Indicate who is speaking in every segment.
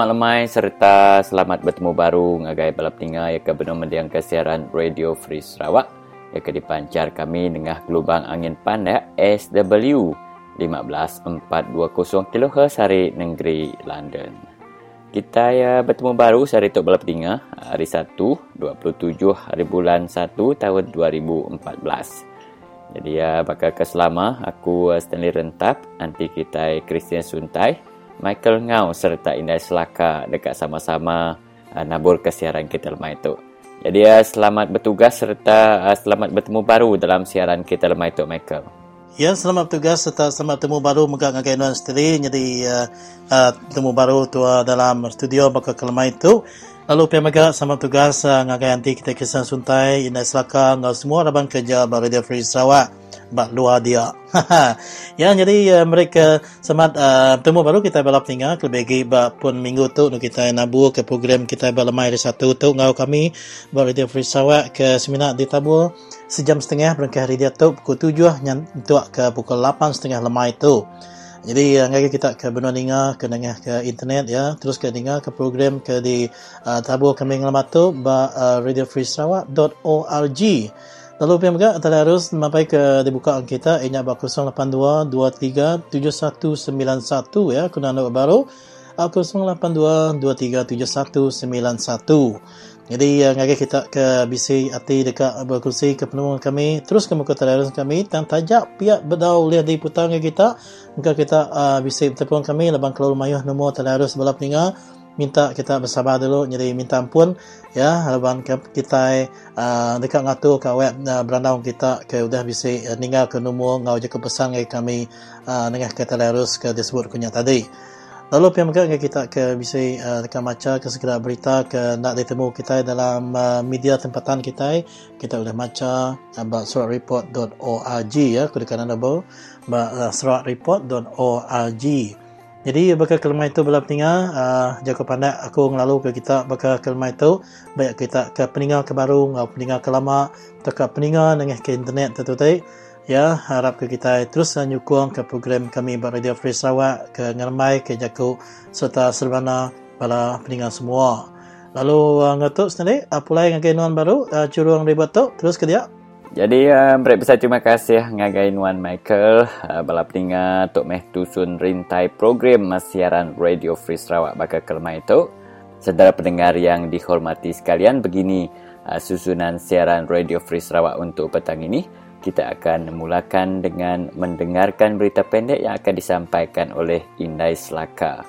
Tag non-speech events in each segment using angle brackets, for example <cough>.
Speaker 1: selamat lemai serta selamat bertemu baru ngagai balap tinggal yang ke benar mendiang kesiaran Radio Free Sarawak yang ke dipancar kami dengan gelombang angin pandai SW 15420 kHz hari negeri London. Kita ya bertemu baru sehari Tok Balap Tinggal hari 1 27 hari bulan 1 tahun 2014. Jadi ya bakal keselama aku Stanley Rentap anti kita Christian Suntai Michael Ngau serta Indah Selaka dekat sama-sama uh, nabur kesiaran kita lemah itu. Jadi uh, selamat bertugas serta uh, selamat bertemu baru dalam siaran kita lemah itu Michael.
Speaker 2: Ya, selamat bertugas serta selamat bertemu baru megang dengan Nuan sendiri. Jadi uh, uh, bertemu baru tu dalam studio bakal kelemah itu. Lalu pihak mereka sama tugas uh, ngagai nanti kita kisah suntai, Indah Selaka, ngau semua rabang kerja Radio Free Sarawak luar dia. <laughs> ya jadi uh, mereka semat uh, temu baru kita balap tinggal lebih lagi pun minggu tu nu kita nabur ke program kita balamai hari satu tu ngau kami bak radio free sawak ke seminar di tabur sejam setengah berangkat hari dia tu pukul tujuh nyantuk ke pukul lapan setengah lemai tu. Jadi yang uh, kita ke benua dengar ke dengar ke internet ya terus ke dengar ke program ke di uh, tabur kami ngelamat tu ba uh, radiofreesarawak.org Lalu mereka telah harus sampai ke dibuka kita inyak bak 082 23 7191 ya kuna nombor baru. 082 23 7191 jadi yang uh, kita ke BC hati dekat berkursi ke penemuan kami. Terus ke muka telah kami dan tajak pihak berdau lihat di putang kita. Maka kita uh, BC telefon kami lebang keluar mayuh nombor telah harus balap tinggal minta kita bersabar dulu jadi minta ampun ya. Harapan kita uh, dekat ngatur ke web uh, berandau kita ke udah bisa uh, tinggal ke nombor ngau je ke pesan ke kami uh, dengan kata lerus ke disebut kunya tadi. Lalu pihak mereka kita ke bisa uh, dekat maca ke segera berita ke nak ditemu kita dalam uh, media tempatan kita kita udah maca uh, suratreport.org ya. Kudekan anda bawa uh, suratreport.org jadi bakal kelma itu belum tinggal uh, jaga pandai aku ngelalu ke kita bakal kelma itu baik kita ke peninggal ke baru atau peninggal ke lama atau ke peninggal dengan ke internet tadi ya harap ke kita terus nyukung ke program kami pada Radio Free Sarawak ke ngermai ke jaku serta serbana pada peninggal semua. Lalu uh, ngatuk sendiri apa dengan baru uh, curuang ribet tu terus ke dia
Speaker 1: jadi uh, berat besar terima kasih ngagai Nuan Michael uh, balap tinggal Tok Meh Tusun rintai program siaran Radio Free Sarawak bakal kelma itu. Saudara pendengar yang dihormati sekalian, begini uh, susunan siaran Radio Free Sarawak untuk petang ini. Kita akan mulakan dengan mendengarkan berita pendek yang akan disampaikan oleh Indai Selaka.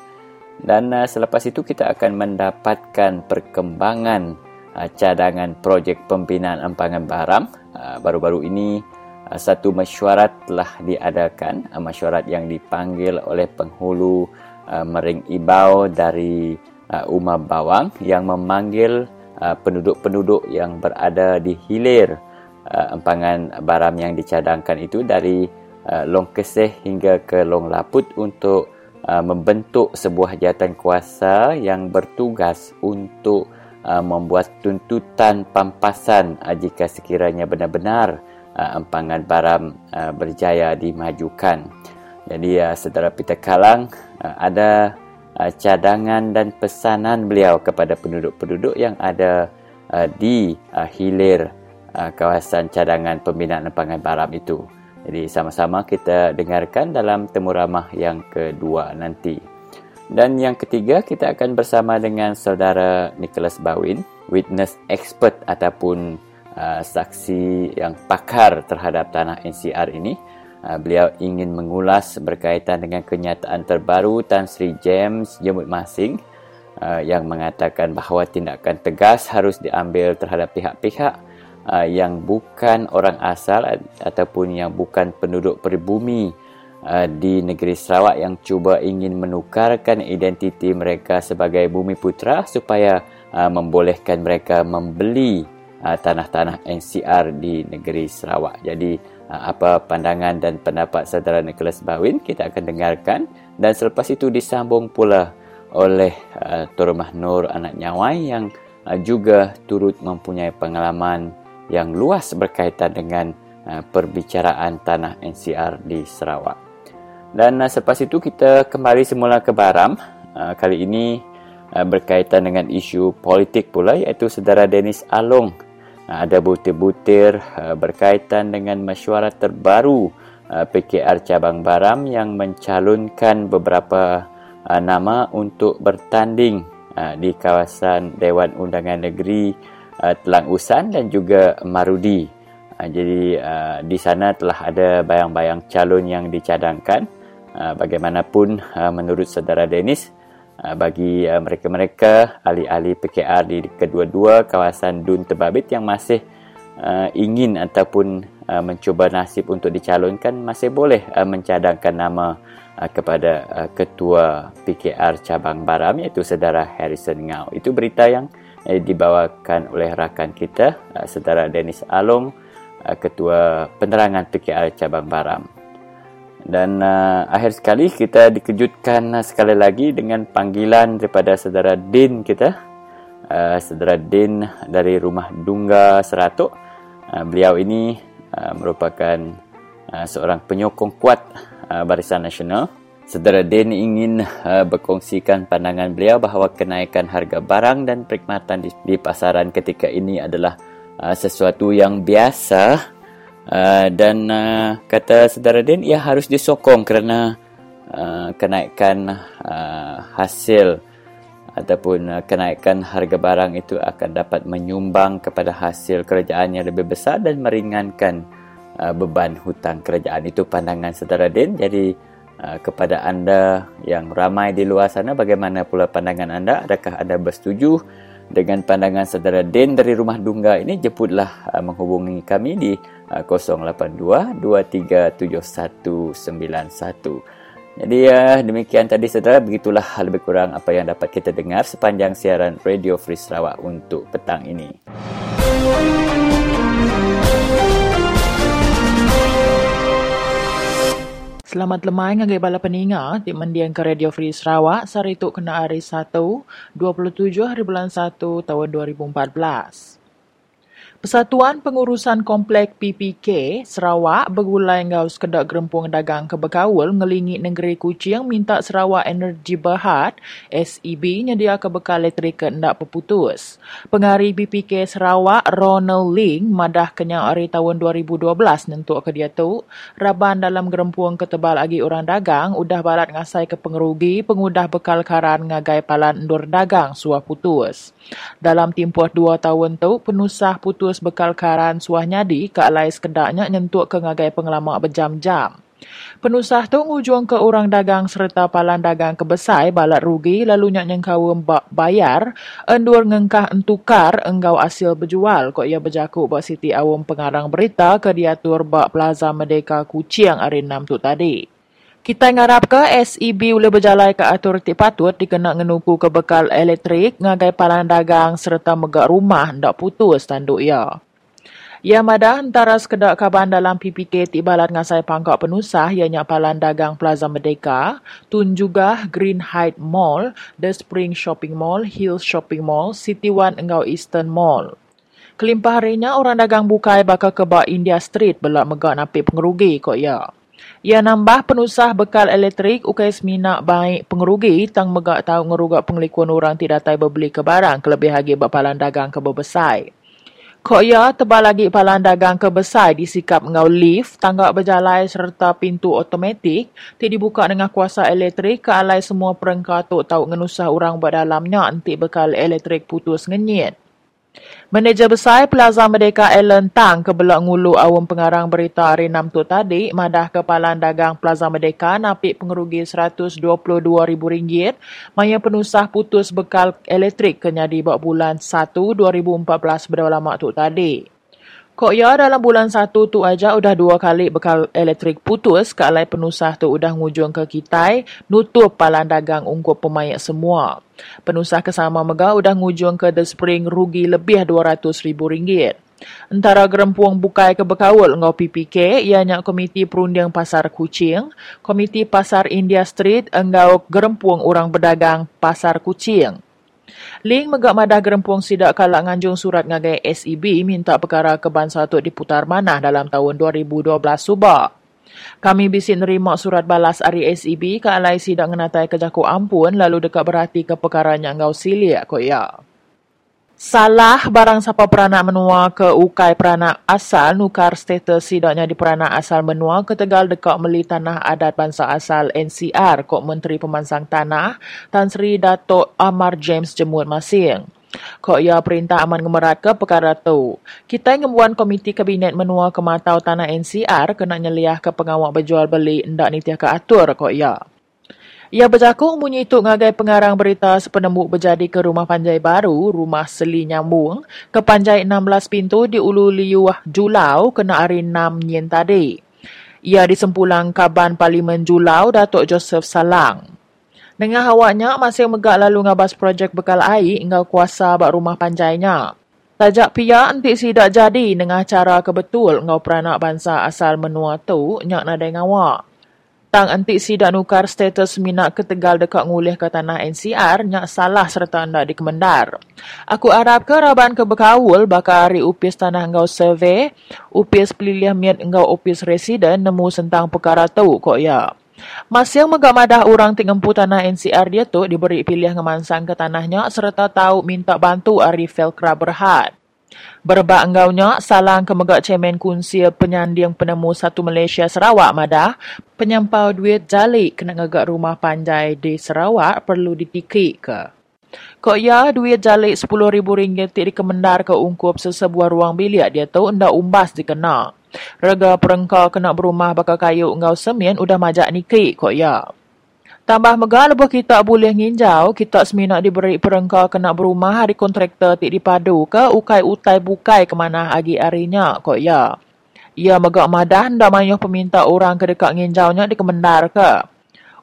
Speaker 1: Dan uh, selepas itu kita akan mendapatkan perkembangan uh, cadangan projek pembinaan empangan baram baru-baru ini ah, satu mesyuarat telah diadakan ah, mesyuarat yang dipanggil oleh penghulu Mering Ibau dari Umar Bawang yang memanggil penduduk-penduduk yang berada di hilir empangan baram yang dicadangkan itu dari Long Keseh hingga ke Long Laput untuk membentuk sebuah jawatan kuasa yang bertugas untuk uh, membuat tuntutan pampasan uh, jika sekiranya benar-benar uh, empangan baram uh, berjaya dimajukan. Jadi uh, saudara Peter Kalang uh, ada uh, cadangan dan pesanan beliau kepada penduduk-penduduk yang ada uh, di uh, hilir uh, kawasan cadangan pembinaan empangan baram itu. Jadi sama-sama kita dengarkan dalam temu ramah yang kedua nanti. Dan yang ketiga, kita akan bersama dengan saudara Nicholas Bawin, witness expert ataupun uh, saksi yang pakar terhadap tanah NCR ini. Uh, beliau ingin mengulas berkaitan dengan kenyataan terbaru Tan Sri James Jemut Masing uh, yang mengatakan bahawa tindakan tegas harus diambil terhadap pihak-pihak uh, yang bukan orang asal ataupun yang bukan penduduk peribumi Uh, di negeri Sarawak yang cuba ingin menukarkan identiti mereka sebagai bumi putra supaya uh, membolehkan mereka membeli uh, tanah-tanah NCR di negeri Sarawak. Jadi apa pandangan dan pendapat saudara Nicholas Bawin kita akan dengarkan dan selepas itu disambung pula oleh uh, Turmah Nur anak nyawai yang uh, juga turut mempunyai pengalaman yang luas berkaitan dengan uh, perbicaraan tanah NCR di Sarawak. Dan uh, selepas itu kita kembali semula ke Baram. Uh, kali ini uh, berkaitan dengan isu politik pula iaitu saudara Dennis Along uh, ada butir-butir uh, berkaitan dengan mesyuarat terbaru uh, PKR Cabang Baram yang mencalonkan beberapa uh, nama untuk bertanding uh, di kawasan Dewan Undangan Negeri uh, Telang Usan dan juga Marudi. Uh, jadi uh, di sana telah ada bayang-bayang calon yang dicadangkan. Uh, bagaimanapun uh, menurut saudara Dennis uh, bagi mereka-mereka ahli-ahli PKR di kedua-dua kawasan Dun Tebabit yang masih ingin ataupun mencuba nasib untuk dicalonkan masih boleh mencadangkan nama kepada ketua PKR cabang Baram iaitu saudara Harrison Ngau. Itu berita yang uh, dibawakan oleh rakan kita saudara Dennis Along ketua penerangan PKR cabang Baram. Dan uh, akhir sekali kita dikejutkan uh, sekali lagi dengan panggilan daripada saudara Din kita. Uh, saudara Din dari rumah Dungga Seratuk. Uh, beliau ini uh, merupakan uh, seorang penyokong kuat uh, Barisan Nasional. Saudara Din ingin uh, berkongsikan pandangan beliau bahawa kenaikan harga barang dan perkhidmatan di, di pasaran ketika ini adalah uh, sesuatu yang biasa Uh, dan uh, kata saudara Din ia harus disokong kerana uh, kenaikan uh, hasil ataupun uh, kenaikan harga barang itu akan dapat menyumbang kepada hasil kerajaan yang lebih besar dan meringankan uh, beban hutang kerajaan. Itu pandangan saudara Din jadi uh, kepada anda yang ramai di luar sana bagaimana pula pandangan anda? Adakah anda bersetuju dengan pandangan saudara Din dari Rumah Dungga ini jemputlah uh, menghubungi kami di uh, 082-237191. Jadi uh, demikian tadi saudara begitulah lebih kurang apa yang dapat kita dengar sepanjang siaran Radio Free Sarawak untuk petang ini.
Speaker 3: Selamat lemai ngagai bala peninga di mendiang ke Radio Free Sarawak sari tu kena hari 1 27 hari bulan 1 tahun 2014. Persatuan Pengurusan Komplek PPK Sarawak bergulai ngau sekedak gerempung dagang ke Bekawul ngelingi negeri Kuching minta Sarawak Energy Berhad SEB nyedia ke bekal elektrik ke ndak peputus. Pengari PPK Sarawak Ronald Ling madah kenyang hari tahun 2012 nentuk ke dia tu raban dalam gerempung ketebal lagi orang dagang udah balat ngasai ke pengerugi pengudah bekal karan ngagai palan endur dagang suah putus. Dalam tempoh dua tahun tu penusah putus bekal karan suah nyadi ke alai sekedaknya nyentuk ke ngagai pengelamak berjam-jam. Penusah tu ngujung ke orang dagang serta palan dagang kebesai balat rugi lalu nyak nyengkau bayar endur ngengkah entukar enggau hasil berjual kok ia berjakuk buat Siti Awam pengarang berita ke diatur bak Plaza Merdeka Kuciang hari 6 tu tadi. Kita ngarap ke SEB boleh berjalan ke atur ti patut dikena ngenuku ke bekal elektrik ngagai palan dagang serta megak rumah ndak putus tanduk ya. Ya mada antara sekedak kaban dalam PPK tibalat ngasai pangkak penusah ianya palan dagang Plaza Merdeka, tun juga Green Height Mall, The Spring Shopping Mall, Hills Shopping Mall, City One Engau Eastern Mall. Kelimpah harinya orang dagang bukai bakal kebak India Street belak megak napi pengerugi kok ya. Ia nambah penusah bekal elektrik ukai semina baik pengerugi tang megak tahu ngerugak pengelikuan orang tidak datai berbeli ke barang kelebih lagi bapalan dagang ke berbesai. Kok ia tebal lagi palan dagang ke besai disikap ngau lift, tanggap berjalai serta pintu otomatik, ti dibuka dengan kuasa elektrik ke alai semua perengkat tahu ngenusah orang berdalamnya nanti bekal elektrik putus ngenyit. Manager besar Plaza Merdeka Allen Tang ke belak ngulu awam pengarang berita hari 6 tu tadi madah kepalan dagang Plaza Merdeka napik pengerugi RM122,000 maya penusah putus bekal elektrik kenyadi bak bulan 1 2014 berdawal tu tadi. Kok ya dalam bulan satu tu aja udah dua kali bekal elektrik putus ke alai penusah tu udah ngujung ke Kitai nutup palan dagang ungkup pemayak semua. Penusah kesama mega udah ngujung ke The Spring rugi lebih RM200,000. Antara gerempuang bukai ke Bekawul ngau PPK ianya Komiti Perundiang Pasar Kucing, Komiti Pasar India Street engau gerempuang orang berdagang Pasar Kucing. Ling megak madah gerempuang sidak kalak nganjung surat ngagai SEB minta perkara keban satu diputar manah dalam tahun 2012 subak. Kami bisi nerima surat balas dari SEB ke alai sidak ngenatai kejaku ampun lalu dekat berhati ke perkara yang ngau silik ko ya. Salah barang siapa peranak menua ke ukai peranak asal nukar status sidaknya di peranak asal menua ke Tegal dekat meli tanah adat bangsa asal NCR kok Menteri Pemansang Tanah Tan Sri Datuk Amar James Jemut Masing. Kok ia perintah aman ngemerat ke perkara tu. Kita ngembuan komiti kabinet menua ke matau tanah NCR kena nyeliah ke pengawak berjual beli ndak nitiah ke atur kok ia. Ia bercakap bunyi itu ngagai pengarang berita sepenembuk berjadi ke rumah panjai baru, rumah seli nyambung, ke panjai 16 pintu di Ulu Liuah Julau kena hari 6 nyen tadi. Ia disempulang Kaban Parlimen Julau, Datuk Joseph Salang. Dengan awaknya masih megak lalu ngabas projek bekal air hingga kuasa bak rumah panjainya. Tajak pia nanti sidak jadi dengan cara kebetul ngau peranak bangsa asal menua tu nyak nadai ngawak. Tang antik sidak nukar status minat ke Tegal dekat ngulih ke tanah NCR nyak salah serta anda di Kemendar. Aku harap ke raban ke Bekawul bakal hari upis tanah engkau survey, upis peliliah miat engkau upis residen nemu sentang perkara tu kok ya. Masih yang megak madah orang tingempu tanah NCR dia tu diberi pilihan ngemansang ke tanahnya serta tahu minta bantu Ari Felkra Berbak enggaunya, salang kemegak cemen kunsia penyanding penemu satu Malaysia Sarawak madah, penyampau duit jalik kena ngagak rumah panjai di Sarawak perlu ditiki ke. Kok ya duit jalik RM10,000 di kemendar ke ungkup sesebuah ruang bilik dia tu ndak umbas dikena. Rega perengkau kena berumah bakal kayu engkau semen udah majak niki kok ya. Tambah megah lebih kita boleh nginjau, kita semina diberi perengkau kena berumah hari kontraktor tik dipadu ke ukai utai bukai ke mana agi harinya kok ya. Ia megak madah ndak mayuh peminta orang ke dekat nginjaunya di kemendar ke.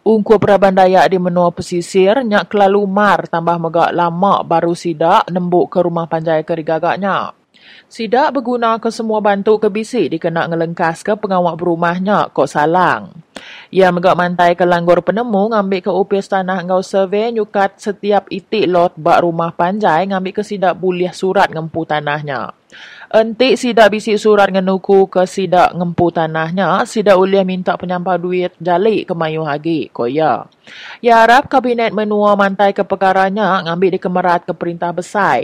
Speaker 3: Ungku peraban dayak di menua pesisir, nyak kelalu mar tambah megak lama baru sidak nembuk ke rumah panjai kerigagaknya. Sidak berguna ke semua bantu ke bisi dikena ngelengkas ke pengawak berumahnya kok salang. Ia megak mantai ke langgur penemu ngambil ke upis tanah ngau survey nyukat setiap itik lot bak rumah panjai ngambil ke sidak buliah surat ngempu tanahnya. Entik sidak bisi surat ngenuku ke sidak ngempu tanahnya, sidak uliah minta penyampah duit jalik ke mayu hagi, koya. Ya harap kabinet menua mantai ke perkaranya ngambil di kemerat ke perintah besar.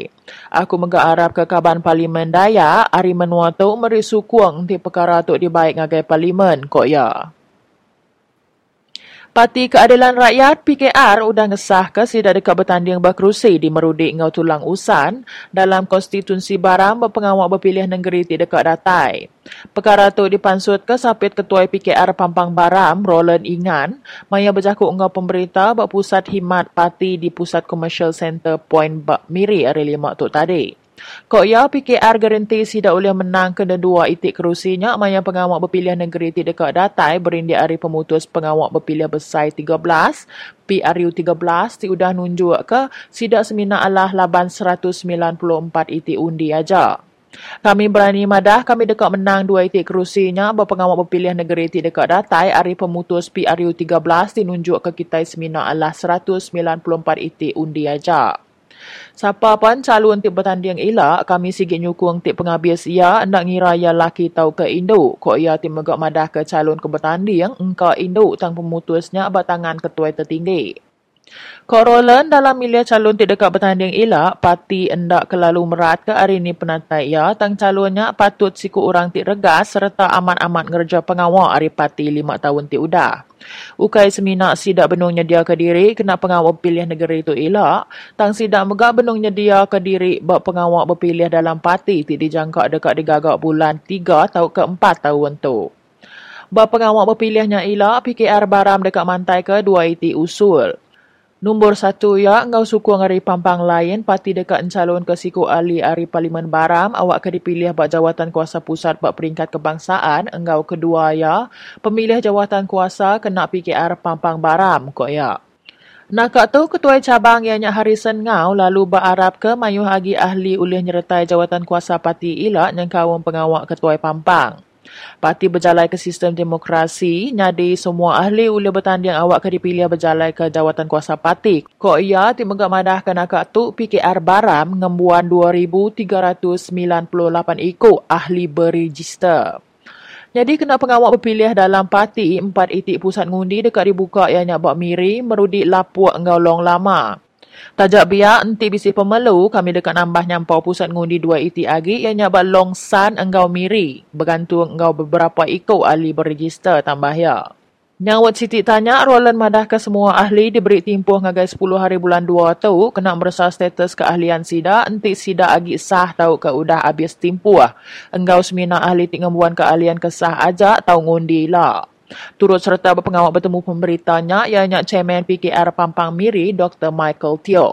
Speaker 3: Aku megak harap ke kaban parlimen daya, hari menua tu meri sukuang di perkara tu dibaik ngagai parlimen, koya. Parti Keadilan Rakyat PKR sudah ngesah ke sidak dekat bertanding berkerusi di Merudik Ngau Tulang Usan dalam konstitusi barang berpengawak berpilih negeri di dekat datai. Perkara itu dipansut ke sapit ketua PKR Pampang Baram, Roland Ingan, maya berjakuk ngau pemberita berpusat himat parti di Pusat Commercial Center Point Miri hari lima tu tadi. Kok ya PKR garanti tidak boleh menang kena dua itik kerusinya maya pengawak berpilihan negeri tidak dekat datai berindik hari pemutus pengawak berpilihan besar 13 PRU 13 ti udah nunjuk ke sidak semina Allah laban 194 itik undi aja. Kami berani madah kami dekat menang dua itik kerusinya berpengawak berpilihan negeri ti dekat datai hari pemutus PRU 13 tinunjuk ke kita semina Allah 194 itik undi aja. Siapa pun calon untuk bertanding elak, kami sigit nyukung untuk penghabis ia nak ngira ia laki tau ke Indo. Kok ia tim megak madah ke calon ke bertanding, engkau Indo tang pemutusnya batangan ketua tertinggi. Kok Roland dalam milih calon tidak dekat bertanding elak, parti endak kelalu merat ke hari ini penatai ia, tang calonnya patut siku orang tik regas serta amat-amat ngerja pengawal hari parti lima tahun tik udah. Ukai semina sidak benung nyedia ke diri kena pengawal pilih negeri itu elak. Tang sidak megak benung nyedia ke diri bak pengawal berpilih dalam parti ti dijangka dekat digagak bulan 3 atau ke 4 tahun tu. Bak pengawal berpilihnya elak PKR Baram dekat mantai ke dua iti usul. Nombor satu ya, ngau suku ngari pampang lain, parti dekat encalon ke siku ahli ahli Parlimen Baram, awak ke dipilih bak jawatan kuasa pusat bak peringkat kebangsaan, engkau kedua ya, pemilih jawatan kuasa kena PKR Pampang Baram, kok ya. Nak tu ketua cabang yang Harrison Ngau lalu berharap ke mayu hagi ahli ulih nyertai jawatan kuasa parti ilak yang kawang pengawak ketua Pampang. Parti berjalan ke sistem demokrasi, nyadi semua ahli uli bertanding awak ke dipilih berjalan ke jawatan kuasa parti. Kok ia timegak madah kena kak tu PKR Baram ngembuan 2,398 ikut ahli berregister. Jadi kena pengawal berpilih dalam parti empat itik pusat ngundi dekat dibuka yang nyabak miri merudi lapuak engau long lama. Tajak biak enti bisi pemelu kami dekat nambah nyampau pusat ngundi dua itik lagi yang nyabak long san engau miri bergantung engau beberapa ikut ahli berregister tambah ya. Nyawat Siti tanya, Roland madah ke semua ahli diberi timpuh ngagai 10 hari bulan 2 tu, kena merasa status keahlian sida, enti sida agi sah tahu ke udah habis timpuh. Enggau semina ahli tinggambuan keahlian kesah aja tahu ngundi lah. Turut serta berpengawal bertemu pemberitanya, ianya Chairman PKR Pampang Miri, Dr. Michael Teo.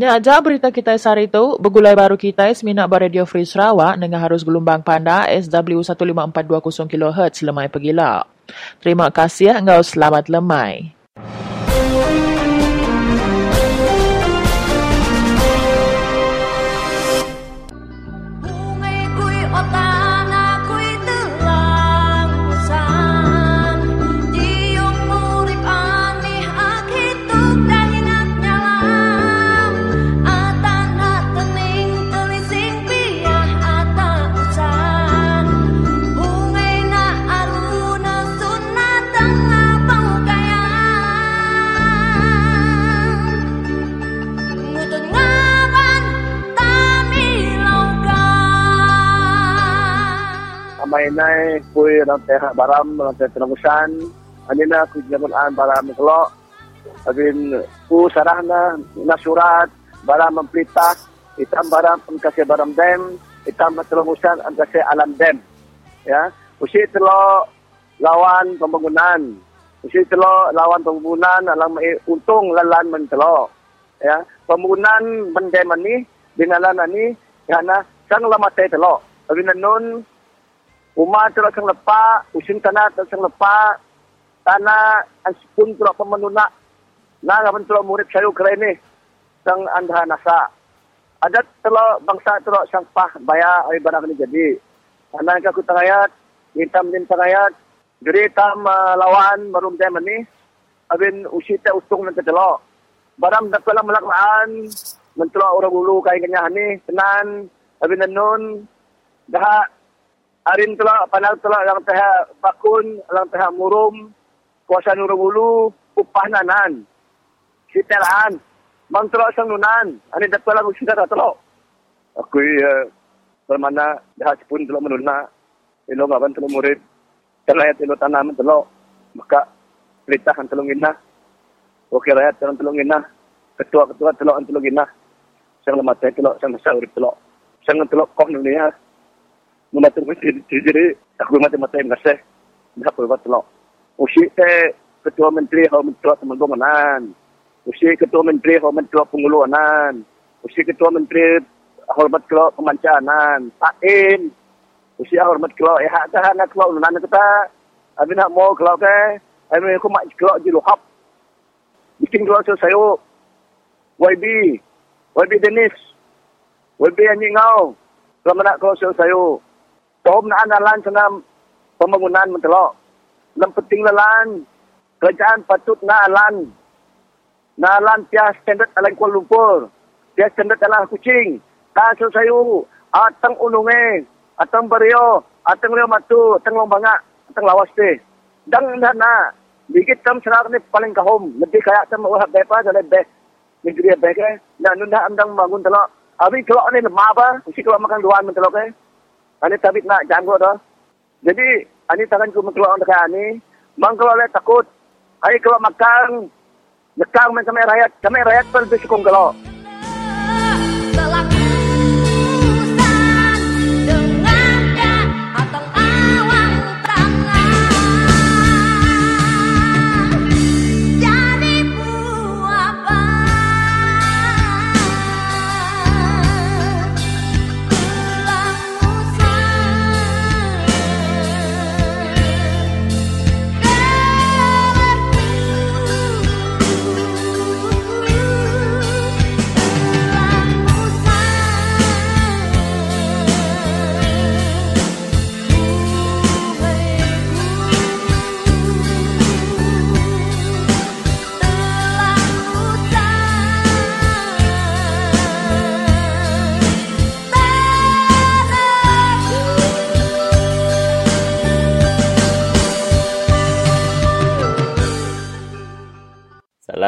Speaker 3: Nya aja berita kita sehari itu, bergulai baru kita semina Radio Free Sarawak dengan harus gelombang panda SW 15420 kHz lemai pergila. Terima kasih engkau selamat lemai.
Speaker 4: Mainai kui rantai hak baram rantai tenagusan anina ku jaman baram kelok. Abin ku sarahna na surat baram memperintah hitam baram kasih baram dem hitam tenagusan kasih alam dem ya? Usi telo lawan pembangunan. Usi telo lawan pembangunan alam untung lalan mentelo ya? Pembangunan bendem ini dengan lan ini karena sang lama teh telo abin nun Rumah tu akan lepas, usin tanah tu akan lepas, tanah ansipun tu akan menunak. Nah, apa tu murid saya kira ini, sang anda nasa. Ada telok bangsa tu sampah bayar air barang ini jadi. Karena aku tengayat, hitam din tengayat, jadi tam uh, lawan baru dia ini, abin usi tak utung nanti telok. Barang tak pernah melakukan, mentelok orang bulu kain kenyah ni, tenan, abin nun, dah Arin telah panal telah yang teh bakun, yang teh murum, kuasa nurul upah nanan. Sitelan, mang telah sang nunan, ani dapat lagu sida telah. Aku ya, permana dah pun telah menuna, ilo ngaban telah murid, telah ya ilo tanam telah, maka perintah telah inah, wakil rakyat telah telah inah, ketua-ketua telah telah inah, sang lemah telah, sang besar telah, sang telah kau dunia, mematu jadi aku mati mati ngasih dah perlu lo usi te ketua menteri hal menteri pembangunan usi ketua menteri hal menteri penguluanan usi ketua menteri hormat kelo pemancanan takin usi hormat kelo eh hak dah nak kelo nan kita abi nak mau kelo ke? Abi aku mak kelo di luhap bikin dua saya YB YB Dennis. YB anjing ngau kalau nak kau saya Tom na analan sana pembangunan mentelok. Lem penting lalan kerajaan patut na alan. Na alan pia standard alan Kuala Lumpur. Pia standard alan kucing. Kaso sayu atang ununge, atang berio, atang rio matu, atang lombanga, atang lawas te. Dang na na. Dikit tam serak ni paling kahom. Lebih kaya sama uhab bepa dan lebih negeri beke. Na nunda andang bangun telok. Abi kelok ni lemah apa? Mesti kelok makan duan mentelok eh. Ani tabit nak janggut dah. Jadi, ani tangan ku mengeluar dekat ani. Bang kalau le takut. Ai kalau makan. Lekang main kami rakyat. Kami rakyat pun bersukung kalau.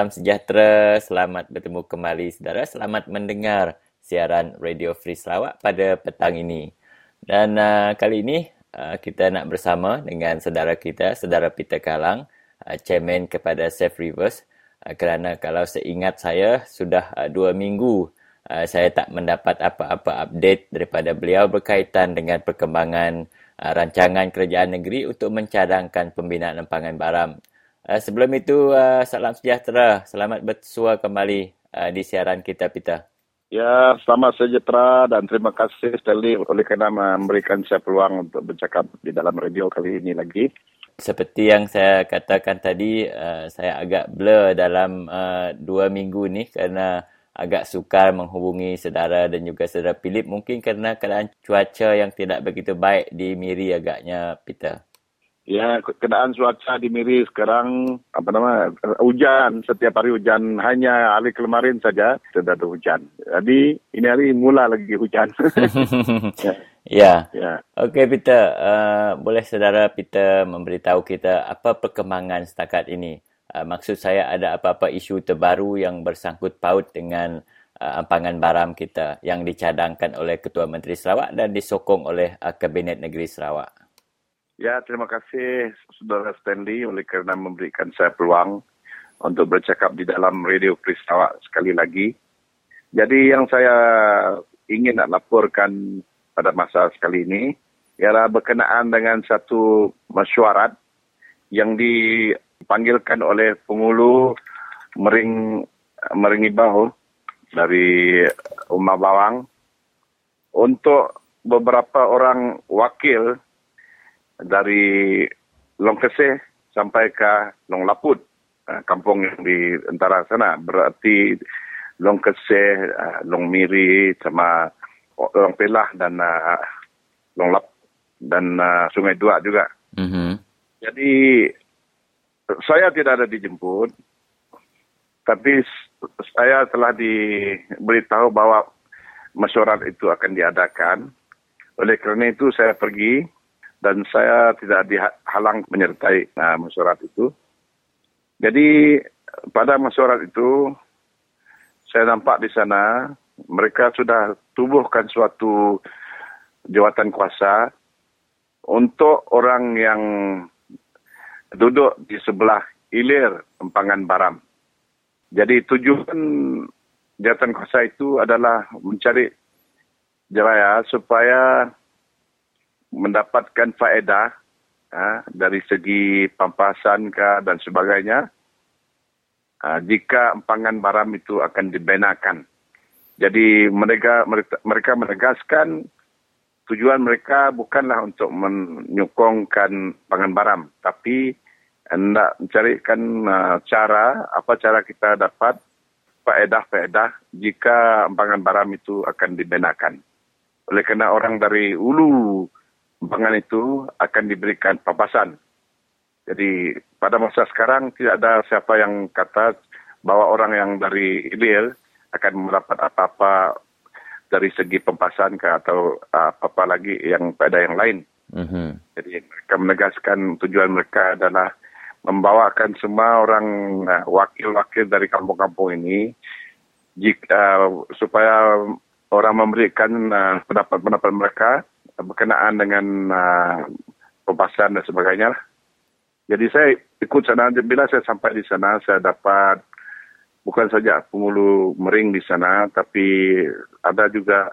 Speaker 1: Salam sejahtera, selamat bertemu kembali saudara, selamat mendengar siaran Radio Free Sarawak pada petang ini. Dan uh, kali ini uh, kita nak bersama dengan saudara kita, saudara Peter Kalang, uh, chairman kepada Safe Rivers. Uh, kerana kalau seingat saya, sudah uh, dua minggu uh, saya tak mendapat apa-apa update daripada beliau berkaitan dengan perkembangan uh, rancangan kerajaan negeri untuk mencadangkan pembinaan empangan baram. Uh, sebelum itu, uh, salam sejahtera. Selamat bersua kembali uh, di siaran kita, Peter.
Speaker 5: Ya, selamat sejahtera dan terima kasih Stanley oleh kerana memberikan saya peluang untuk bercakap di dalam radio kali ini lagi.
Speaker 1: Seperti yang saya katakan tadi, uh, saya agak blur dalam uh, dua minggu ni kerana agak sukar menghubungi saudara dan juga saudara Philip mungkin kerana keadaan cuaca yang tidak begitu baik di Miri agaknya, Peter.
Speaker 5: Ya, keadaan cuaca di Miri sekarang apa nama hujan setiap hari hujan hanya hari kemarin saja tidak ada hujan. Jadi ini hari mula lagi hujan. <laughs>
Speaker 1: ya. ya. ya. Okey Peter, uh, boleh saudara Peter memberitahu kita apa perkembangan setakat ini? Uh, maksud saya ada apa-apa isu terbaru yang bersangkut paut dengan uh, ampangan baram kita yang dicadangkan oleh Ketua Menteri Sarawak dan disokong oleh uh, Kabinet Negeri Sarawak.
Speaker 5: Ya, terima kasih Saudara Stanley oleh kerana memberikan saya peluang untuk bercakap di dalam Radio Kristawak sekali lagi. Jadi yang saya ingin nak laporkan pada masa sekali ini ialah berkenaan dengan satu mesyuarat yang dipanggilkan oleh pengulu Mering Meringi Bahu dari Umar Bawang untuk beberapa orang wakil dari Long Keseh sampai ke Long Laput, uh, kampung yang di antara sana. Berarti Long Keseh, uh, Long Miri, sama Long Pelah dan uh, Long Lap dan Sungai Dua juga. Mm-hmm. Jadi saya tidak ada dijemput, tapi saya telah diberitahu bahwa mesyuarat itu akan diadakan. Oleh kerana itu saya pergi dan saya tidak dihalang menyertai uh, mesyuarat itu. Jadi pada mesyuarat itu saya nampak di sana mereka sudah tubuhkan suatu jawatan kuasa untuk orang yang duduk di sebelah hilir empangan baram. Jadi tujuan jawatan kuasa itu adalah mencari jeraya supaya mendapatkan faedah ha, dari segi pampasan ke dan sebagainya ha, jika empangan baram itu akan dibenakan. Jadi mereka mereka menegaskan tujuan mereka bukanlah untuk menyokongkan empangan baram tapi hendak mencarikan uh, cara apa cara kita dapat faedah-faedah jika empangan baram itu akan dibenakan. Oleh kerana orang dari ulu bangan itu akan diberikan papasan. Jadi pada masa sekarang tidak ada siapa yang kata bahawa orang yang dari Ilir akan mendapat apa-apa dari segi pempasan ke atau apa-apa lagi yang pada yang lain. Mm-hmm. Jadi mereka menegaskan tujuan mereka adalah membawakan semua orang uh, wakil-wakil dari kampung-kampung ini jika, uh, supaya orang memberikan uh, pendapat-pendapat mereka berkenaan dengan uh, pembahasan dan sebagainya. Jadi saya ikut sana. Bila saya sampai di sana, saya dapat bukan saja pengulu mering di sana, tapi ada juga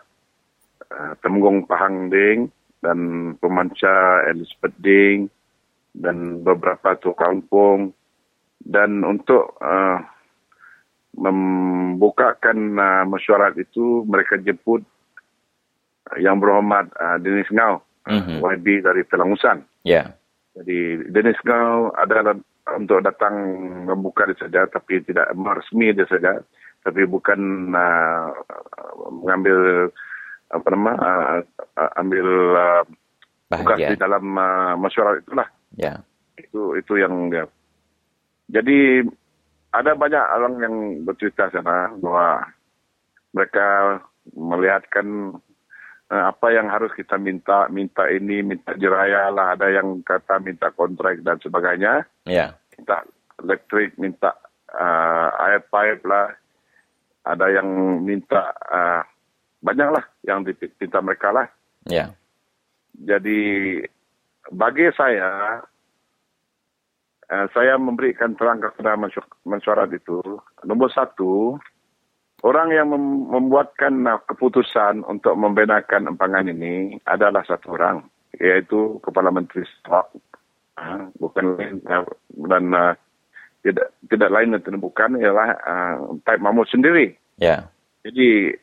Speaker 5: uh, Temenggung Pahang Ding dan pemanca Elizabeth Ding dan beberapa tua kampung. Dan untuk uh, membukakan uh, mesyuarat itu, mereka jemput yang berhormat uh, Dennis Ngau, mm-hmm. YB dari Telangusan.
Speaker 1: Ya. Yeah.
Speaker 5: Jadi Dennis Ngau adalah untuk datang membuka dia saja, tapi tidak meresmi dia saja, tapi bukan uh, mengambil apa nama uh, uh, ambil uh, tugas di dalam uh, masyarakat itulah.
Speaker 1: Ya. Yeah.
Speaker 5: Itu itu yang dia. Jadi ada banyak orang yang bercerita sana bahwa mereka melihatkan uh, apa yang harus kita minta, minta ini, minta jeraya lah, ada yang kata minta kontrak dan sebagainya.
Speaker 1: Ya. Yeah.
Speaker 5: Minta elektrik, minta uh, air pipe lah. Ada yang minta uh, banyak lah yang diminta mereka lah.
Speaker 1: Ya.
Speaker 5: Jadi bagi saya, uh, saya memberikan terang kepada mesyuarat itu. Nombor satu, orang yang mem- membuatkan keputusan untuk membenarkan empangan ini adalah satu orang, yaitu Kepala Menteri Stok. Bukan lain dan uh, tidak tidak lain dan bukan ialah uh, Taib Mahmud sendiri.
Speaker 1: Ya.
Speaker 5: Jadi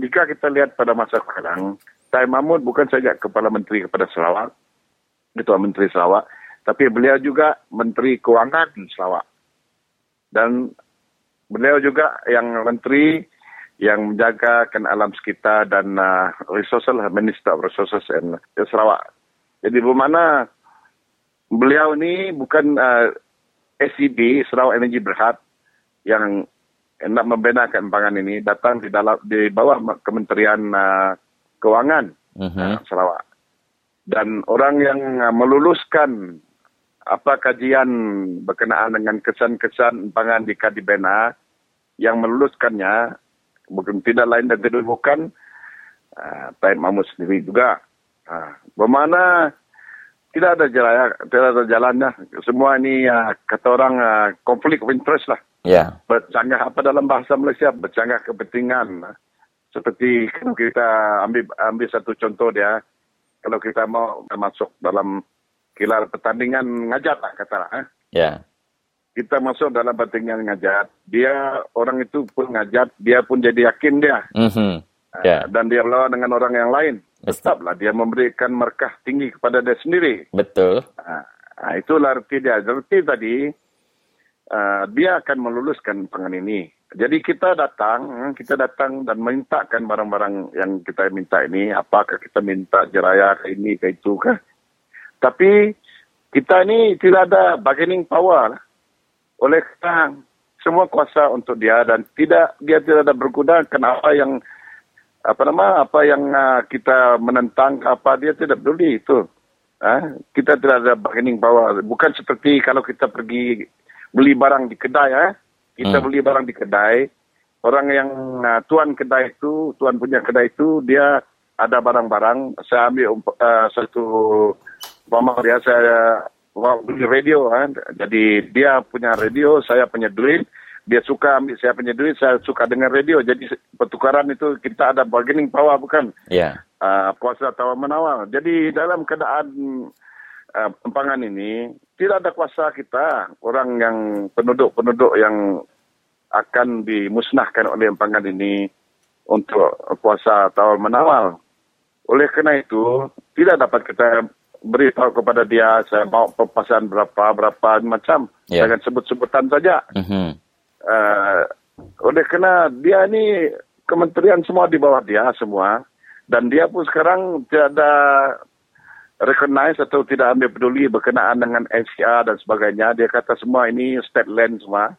Speaker 5: jika kita lihat pada masa sekarang, Taib Mahmud bukan saja Kepala Menteri kepada Sarawak, Ketua Menteri Sarawak, tapi beliau juga Menteri Keuangan Sarawak. Dan beliau juga yang menteri yang menjagakan alam sekitar dan uh, resources Minister of Resources and Sarawak. Jadi bermakna beliau ni bukan uh, SEB Sarawak Energy Berhad yang nak membenarkan empangan ini datang di dalam di bawah Kementerian uh, Keuangan uh-huh. uh, Sarawak. Dan orang yang uh, meluluskan apa kajian berkenaan dengan kesan-kesan empangan di Kadibena yang meluluskannya bukan tidak lain dan tidak bukan uh, Taib Mahmud sendiri juga. Uh, bermana tidak ada jalan, tidak ada jalannya. Semua ini uh, kata orang uh, konflik of interest lah.
Speaker 1: Ya.
Speaker 5: Bercanggah apa dalam bahasa Malaysia? Bercanggah kepentingan. Seperti kalau kita ambil ambil satu contoh dia, kalau kita mau masuk dalam kilar pertandingan ngajat lah katalah. Eh?
Speaker 1: Ya.
Speaker 5: Kita masuk dalam pertandingan ngajat, dia orang itu pun ngajat, dia pun jadi yakin dia.
Speaker 1: Mm-hmm.
Speaker 5: Yeah. Dan dia lawan dengan orang yang lain. Tetaplah dia memberikan markah tinggi kepada dia sendiri.
Speaker 1: Betul.
Speaker 5: Uh, itulah arti dia. Arti tadi, uh, dia akan meluluskan pangan ini. Jadi kita datang, kita datang dan mintakan barang-barang yang kita minta ini. Apakah kita minta jeraya ke ini ke itu ke. Tapi kita ini tidak ada bargaining power. Oleh karena semua kuasa untuk dia dan tidak dia tidak ada berkuda kenapa yang apa nama apa yang uh, kita menentang apa dia tidak peduli itu. Uh, kita tidak ada bargaining power. Bukan seperti kalau kita pergi beli barang di kedai ya. Kita hmm. beli barang di kedai, orang yang uh, tuan kedai itu, tuan punya kedai itu dia ada barang-barang, saya ambil uh, satu umpama dia saya mau beli radio kan. Jadi dia punya radio, saya punya duit. Dia suka ambil saya punya duit, saya suka dengan radio. Jadi pertukaran itu kita ada bargaining power bukan?
Speaker 1: Ya. Yeah.
Speaker 5: Uh, kuasa tawar menawar. Jadi dalam keadaan uh, empangan ini tidak ada kuasa kita orang yang penduduk-penduduk yang akan dimusnahkan oleh empangan ini untuk kuasa tawar menawar. Oleh kerana itu tidak dapat kita beritahu kepada dia saya mau pepasan berapa berapa macam yeah. dengan sebut-sebutan saja. Mm-hmm. Uh, oleh kerana dia ni kementerian semua di bawah dia semua dan dia pun sekarang tidak ada recognize atau tidak ambil peduli berkenaan dengan NCR dan sebagainya. Dia kata semua ini state land semua.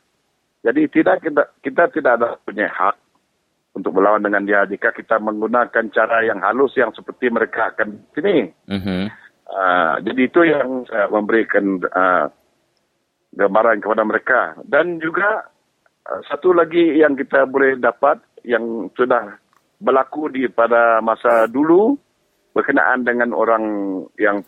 Speaker 5: Jadi tidak kita, kita tidak ada punya hak untuk melawan dengan dia jika kita menggunakan cara yang halus yang seperti mereka akan sini. Mm-hmm. Uh, jadi itu yang saya memberikan uh, gambaran kepada mereka. Dan juga uh, satu lagi yang kita boleh dapat yang sudah berlaku di pada masa dulu berkenaan dengan orang yang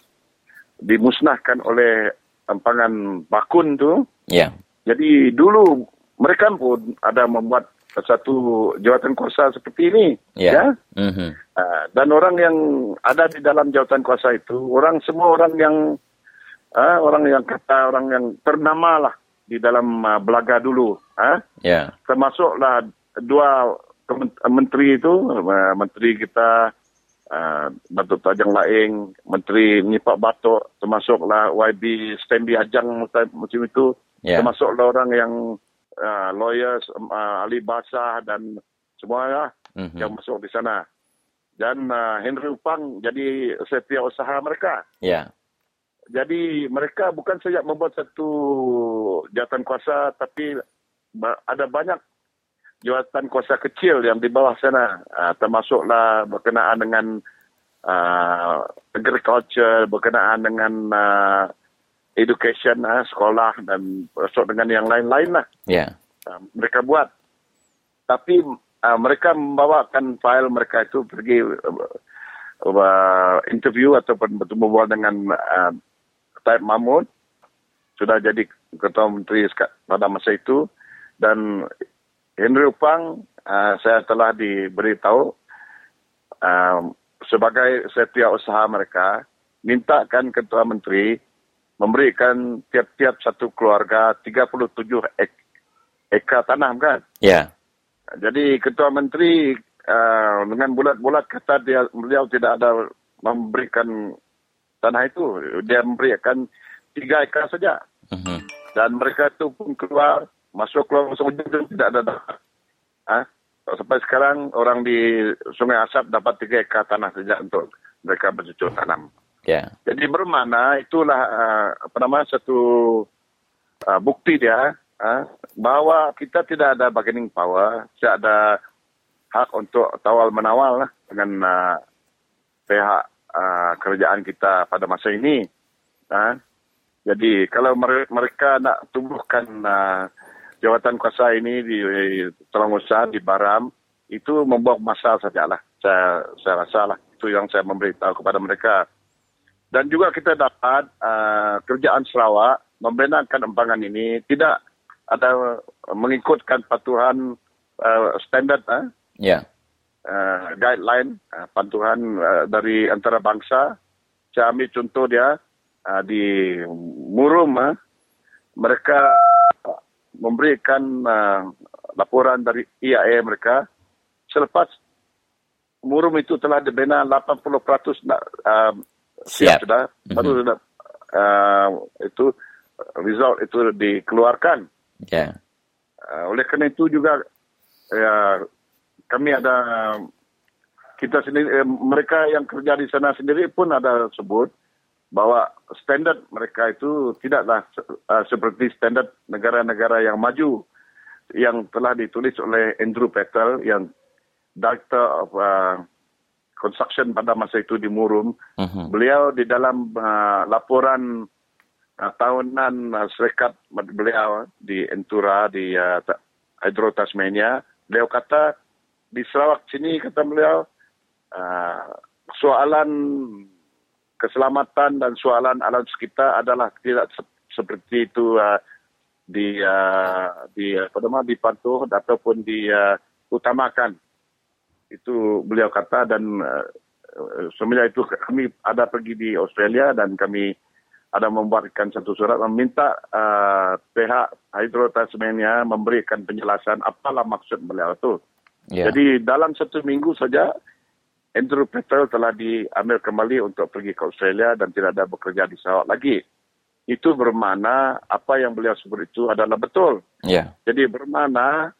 Speaker 5: dimusnahkan oleh empangan bakun tu.
Speaker 1: Ya. Yeah.
Speaker 5: Jadi dulu mereka pun ada membuat satu jawatan kuasa seperti ini.
Speaker 1: Yeah.
Speaker 5: Ya.
Speaker 1: Mm-hmm.
Speaker 5: Uh, dan orang yang ada di dalam jawatan kuasa itu, orang semua orang yang uh, orang yang kata orang yang ternama lah di dalam uh, belaga dulu. Uh,
Speaker 1: yeah.
Speaker 5: Termasuklah dua menteri itu, uh, menteri kita Uh, Datuk Tajang Laing, Menteri Nipak Batok, termasuklah YB Stanley Ajang macam itu, yeah. termasuklah orang yang uh, lawyers, uh, ahli bahasa dan semua mm-hmm. yang masuk di sana. Dan uh, Henry Upang jadi setiausaha mereka.
Speaker 1: Yeah.
Speaker 5: Jadi mereka bukan saja membuat satu jawatan kuasa, tapi ada banyak jawatan kuasa kecil yang di bawah sana uh, termasuklah berkenaan dengan uh, agriculture berkenaan dengan uh, education, uh, sekolah dan bersama dengan yang lain-lain lah.
Speaker 1: Ya.
Speaker 5: Uh, mereka buat. Tapi uh, mereka membawakan file mereka itu pergi uh, uh, interview ataupun bertemu dengan uh, Taib Mahmud. Sudah jadi ketua menteri pada masa itu. Dan Henry Upang, uh, saya telah diberitahu uh, sebagai setiausaha mereka, mintakan ketua menteri memberikan tiap-tiap satu keluarga 37 ek, ekar tanah kan?
Speaker 1: Ya. Yeah.
Speaker 5: Jadi ketua menteri uh, dengan bulat-bulat kata dia beliau tidak ada memberikan tanah itu, dia memberikan tiga ekar saja. Uh-huh. Dan mereka itu pun keluar, masuk keluar masuk ujung tidak ada dapat. Ha? Sampai sekarang orang di Sungai Asap dapat tiga ekar tanah saja untuk mereka bercucuk tanam.
Speaker 1: Yeah.
Speaker 5: Jadi bermakna itulah uh, apa nama satu uh, bukti dia uh, bahawa kita tidak ada bargaining power, tidak ada hak untuk tawal menawal lah dengan uh, pihak uh, kerajaan kita pada masa ini. Uh, jadi kalau mereka nak tumbuhkan uh, jawatan kuasa ini di, Telangusa, di Baram, itu membuat masalah sajalah. Saya, saya rasa lah. Itu yang saya memberitahu kepada mereka. Dan juga kita dapat uh, kerjaan Sarawak membenarkan empangan ini tidak ada mengikutkan patuhan uh, standard uh,
Speaker 1: yeah.
Speaker 5: uh, guideline uh, patuhan uh, dari antara bangsa. Saya ambil contoh dia uh, di Murum uh, mereka memberikan uh, laporan dari IAE mereka selepas Murum itu telah dibina 80% uh, siap, sudah mm-hmm. baru sudah uh, itu result itu dikeluarkan.
Speaker 1: Yeah.
Speaker 5: Uh, oleh kerana itu juga ya, kami ada kita sendiri eh, mereka yang kerja di sana sendiri pun ada sebut bahawa standard mereka itu tidaklah uh, seperti standard negara-negara yang maju yang telah ditulis oleh Andrew Petel yang Director of uh, construction pada masa itu di Murum. Uh-huh. Beliau di dalam uh, laporan uh, tahunan uh, serikat beliau di Entura di uh, Hydro Tasmania, beliau kata di Sarawak sini kata beliau uh, soalan keselamatan dan soalan alam sekitar adalah tidak se- seperti itu uh, di uh, di apa nama di patuh ataupun di uh, utamakan itu beliau kata dan uh, semenjak itu kami ada pergi di Australia dan kami ada membuatkan satu surat meminta uh, pihak Hydro Tasmania memberikan penjelasan apalah maksud beliau itu. Yeah. Jadi dalam satu minggu saja Andrew Petrel telah diambil kembali untuk pergi ke Australia dan tidak ada bekerja di Sarawak lagi. Itu bermakna apa yang beliau sebut itu adalah betul.
Speaker 1: Yeah.
Speaker 5: Jadi bermakna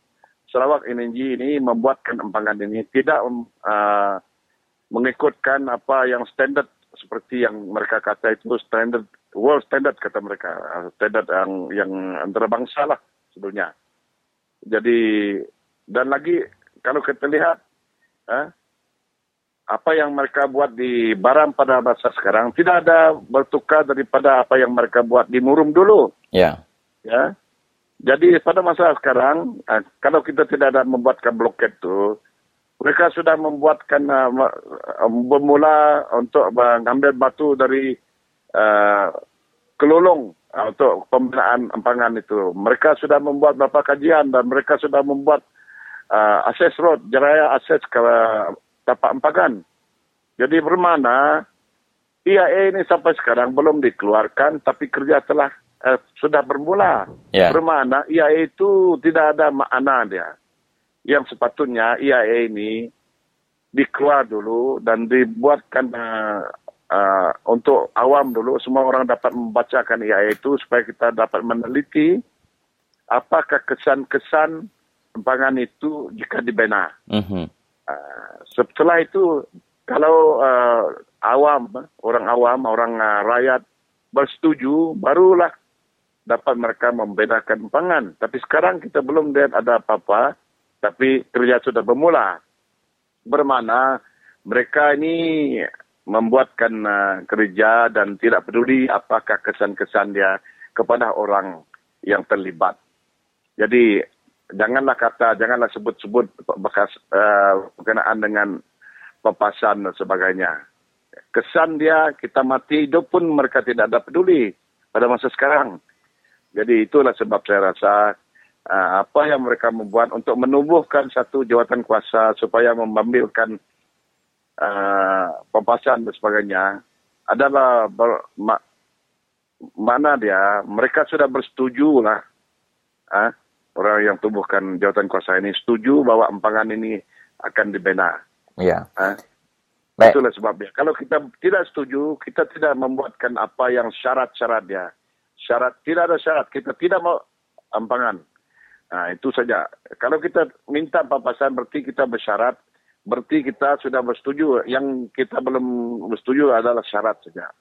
Speaker 5: Sarawak Energy ini membuatkan empangan ini tidak uh, mengikutkan apa yang standard seperti yang mereka kata itu standard world standard kata mereka uh, standard yang yang antarabangsa lah sebenarnya. Jadi dan lagi kalau kita lihat uh, apa yang mereka buat di Baram pada masa sekarang tidak ada bertukar daripada apa yang mereka buat di Murum dulu.
Speaker 1: Ya.
Speaker 5: Yeah. Ya. Jadi pada masa sekarang, uh, kalau kita tidak ada membuatkan bloket itu, mereka sudah membuatkan uh, bermula untuk mengambil batu dari kelulung uh, untuk pembinaan empangan itu. Mereka sudah membuat beberapa kajian dan mereka sudah membuat akses road, jeraya akses ke tapak empangan. Jadi bermana IAE ini sampai sekarang belum dikeluarkan, tapi kerja telah uh, sudah bermula. Yeah. Bermakna IAE itu tidak ada makna dia. Yang sepatutnya IAE ini dikeluar dulu dan dibuatkan uh, uh, untuk awam dulu. Semua orang dapat membacakan IAE itu supaya kita dapat meneliti apakah kesan-kesan empangan itu jika dibina. Mm-hmm. Uh, setelah itu, kalau uh, awam, orang awam, orang uh, rakyat bersetuju, barulah dapat mereka membedakan pangan. Tapi sekarang kita belum lihat ada apa-apa, tapi kerja sudah bermula. Bermana mereka ini membuatkan uh, kerja dan tidak peduli apakah kesan-kesan dia kepada orang yang terlibat. Jadi janganlah kata, janganlah sebut-sebut bekas uh, berkenaan dengan papasan dan sebagainya. Kesan dia kita mati hidup pun mereka tidak ada peduli pada masa sekarang. Jadi itulah sebab saya rasa uh, apa yang mereka membuat untuk menumbuhkan satu jawatan kuasa supaya memambilkan uh, pampasan dan sebagainya adalah ber, ma, mana dia mereka sudah bersetuju lah uh, orang yang tumbuhkan jawatan kuasa ini setuju bahwa empangan ini akan dibina.
Speaker 1: Ya.
Speaker 5: Uh, Itulah sebabnya. Kalau kita tidak setuju, kita tidak membuatkan apa yang syarat-syarat dia syarat tidak ada syarat kita tidak mau ampangan. Nah, itu saja. Kalau kita minta papasan berarti kita bersyarat, berarti kita sudah bersetuju. Yang kita belum bersetuju adalah syarat saja.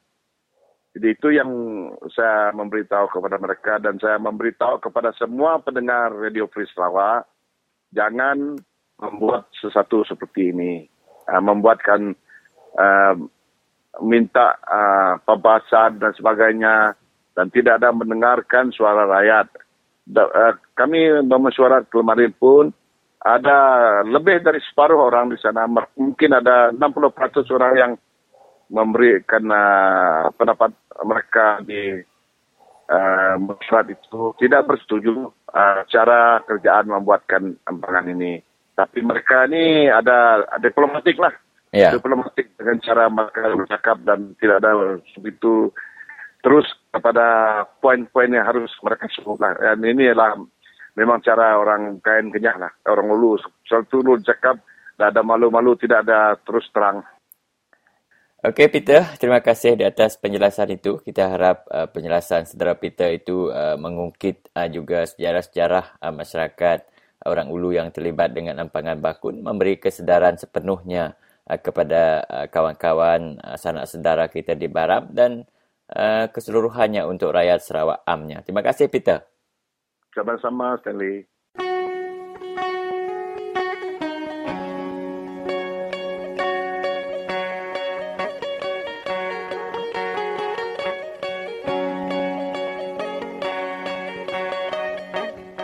Speaker 5: Jadi itu yang saya memberitahu kepada mereka dan saya memberitahu kepada semua pendengar Radio Free Sarawak, jangan membuat sesuatu seperti ini. Uh, membuatkan uh, minta uh, pembahasan dan sebagainya dan tidak ada mendengarkan suara rakyat. Da, uh, kami memesuarat kemarin pun ada lebih dari separuh orang di sana. Mungkin ada 60% orang yang memberikan uh, pendapat mereka di uh, masyarakat itu tidak bersetuju uh, cara kerjaan membuatkan empangan ini. Tapi mereka ini ada diplomatik lah. Yeah. Diplomatik dengan cara mereka bercakap dan tidak ada begitu terus kepada poin-poin yang harus mereka sebutkan. Dan ini adalah memang cara orang kain kenyang lah. Orang ulu. Satu ulu cakap, tidak ada malu-malu, tidak ada terus terang.
Speaker 1: Okey Peter, terima kasih di atas penjelasan itu. Kita harap uh, penjelasan saudara Peter itu uh, mengungkit uh, juga sejarah-sejarah uh, masyarakat uh, orang ulu yang terlibat dengan empangan bakun, memberi kesedaran sepenuhnya uh, kepada uh, kawan-kawan uh, sanak saudara kita di Baram dan uh, keseluruhannya untuk rakyat Sarawak amnya. Terima kasih Peter.
Speaker 5: Sama-sama Stanley.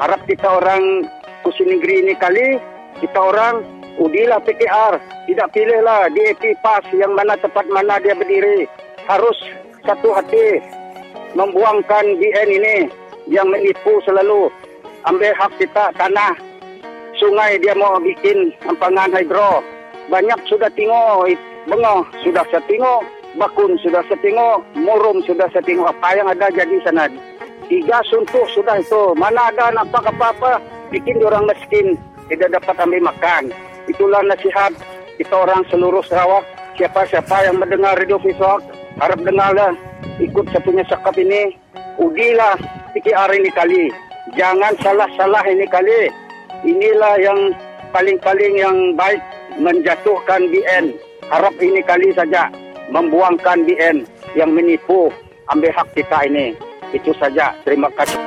Speaker 6: Harap kita orang Kusi Negeri ini kali, kita orang udilah PKR. Tidak pilihlah DAP PAS yang mana tempat mana dia berdiri. Harus satu hati membuangkan BN ini yang menipu selalu. Ambil hak kita tanah sungai dia mau bikin empangan hidro. Banyak sudah tengok bengah sudah saya tengok bakun sudah saya tengok murum sudah saya tengok. Apa yang ada jadi sana? Tiga suntuk sudah itu. Mana ada nampak apa-apa? Bikin orang miskin tidak dapat ambil makan. Itulah nasihat kita orang seluruh Sarawak. Siapa-siapa yang mendengar radio visual harap dengarlah ikut satunya sakap ini. Udilah PKR ini kali. Jangan salah-salah ini kali. Inilah yang paling-paling yang baik menjatuhkan BN harap ini kali saja membuangkan BN yang menipu ambil hak kita ini. Itu saja. Terima kasih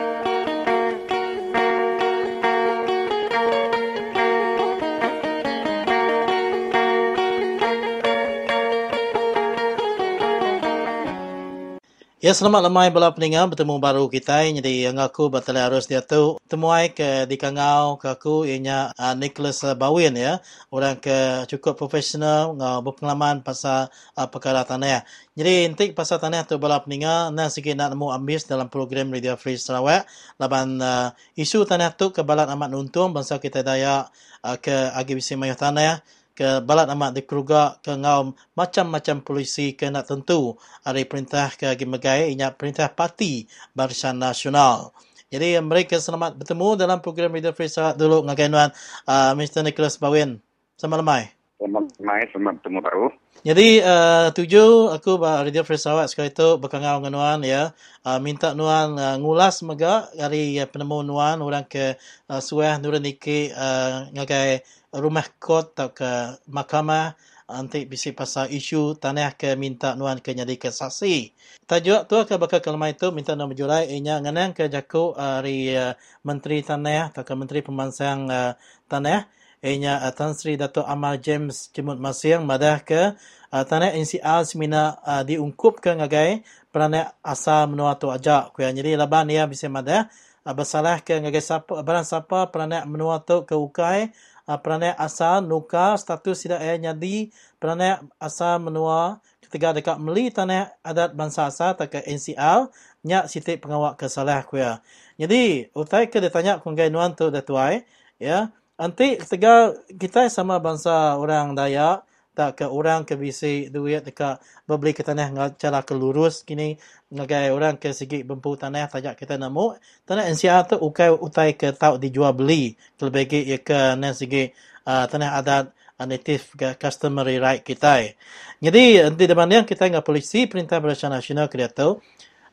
Speaker 2: Ya selamat lemai bala peningan bertemu baru kita. Jadi yang aku betul harus dia tu. Temuai ke di Kangau ke aku ianya uh, Nicholas Bawin ya. Orang ke cukup profesional ngau berpengalaman pasal uh, perkara tanah. Jadi intik pasal tanah tu bala peningan nak sikit nak nemu ambis dalam program Radio Free Sarawak. Laban uh, isu tanah tu ke balat amat nuntung bangsa kita daya uh, ke agibisi mayah tanah ke balat amat dikeruga ke ngau macam-macam polisi ke nak tentu ada perintah ke Gimegai inya perintah parti Barisan Nasional. Jadi mereka selamat bertemu dalam program Radio Free Sahat dulu ngagainuan uh, Mr. Nicholas Bawin. Selamat lemai.
Speaker 5: Selamat lemai, selamat bertemu baru.
Speaker 2: Jadi uh, tuju aku Radio Free Sarawak sekali itu berkangau dengan Nuan ya. Uh, minta Nuan uh, ngulas mega dari uh, penemu Nuan orang ke uh, Sueh Nurul Niki uh, ngagai rumah kot atau ke mahkamah nanti bisi pasal isu tanah ke minta nuan ke jadi ke saksi. Tajuk tu ke bakal kelma itu minta nama jurai. Inya nganang ke jaku dari uh, menteri tanah atau ke menteri pemansang uh, tanah. Ianya uh, Tan Sri Dato' Amal James Jemut Masing madah ke uh, tanah NCR semina uh, diungkup ke ngagai peranak asal menua tu ajak. Kuya jadi laban ia bisa madah. Uh, bersalah ke ngagai siapa barang siapa peranak menua tu ke ukai uh, peranak asal nuka status tidak ia jadi peranak asal menua ketika dekat meli tanah adat bangsa asal tak ke NCR nyak sitik pengawak kesalah kuya jadi utai ke ditanya kungai nuan tu datuai ya. Nanti ketika kita sama bangsa orang Dayak, tak ke orang ke bisi duit dekat berbeli ke tanah cara ke lurus kini ngagai orang ke segi bempu tanah tajak kita nemu tanah NCR tu ukai utai ke tau dijual beli. Lebih ia ke nan segi uh, tanah adat uh, native customary right kita jadi nanti depan yang kita ngah polisi perintah Barisan Nasional ke dia tu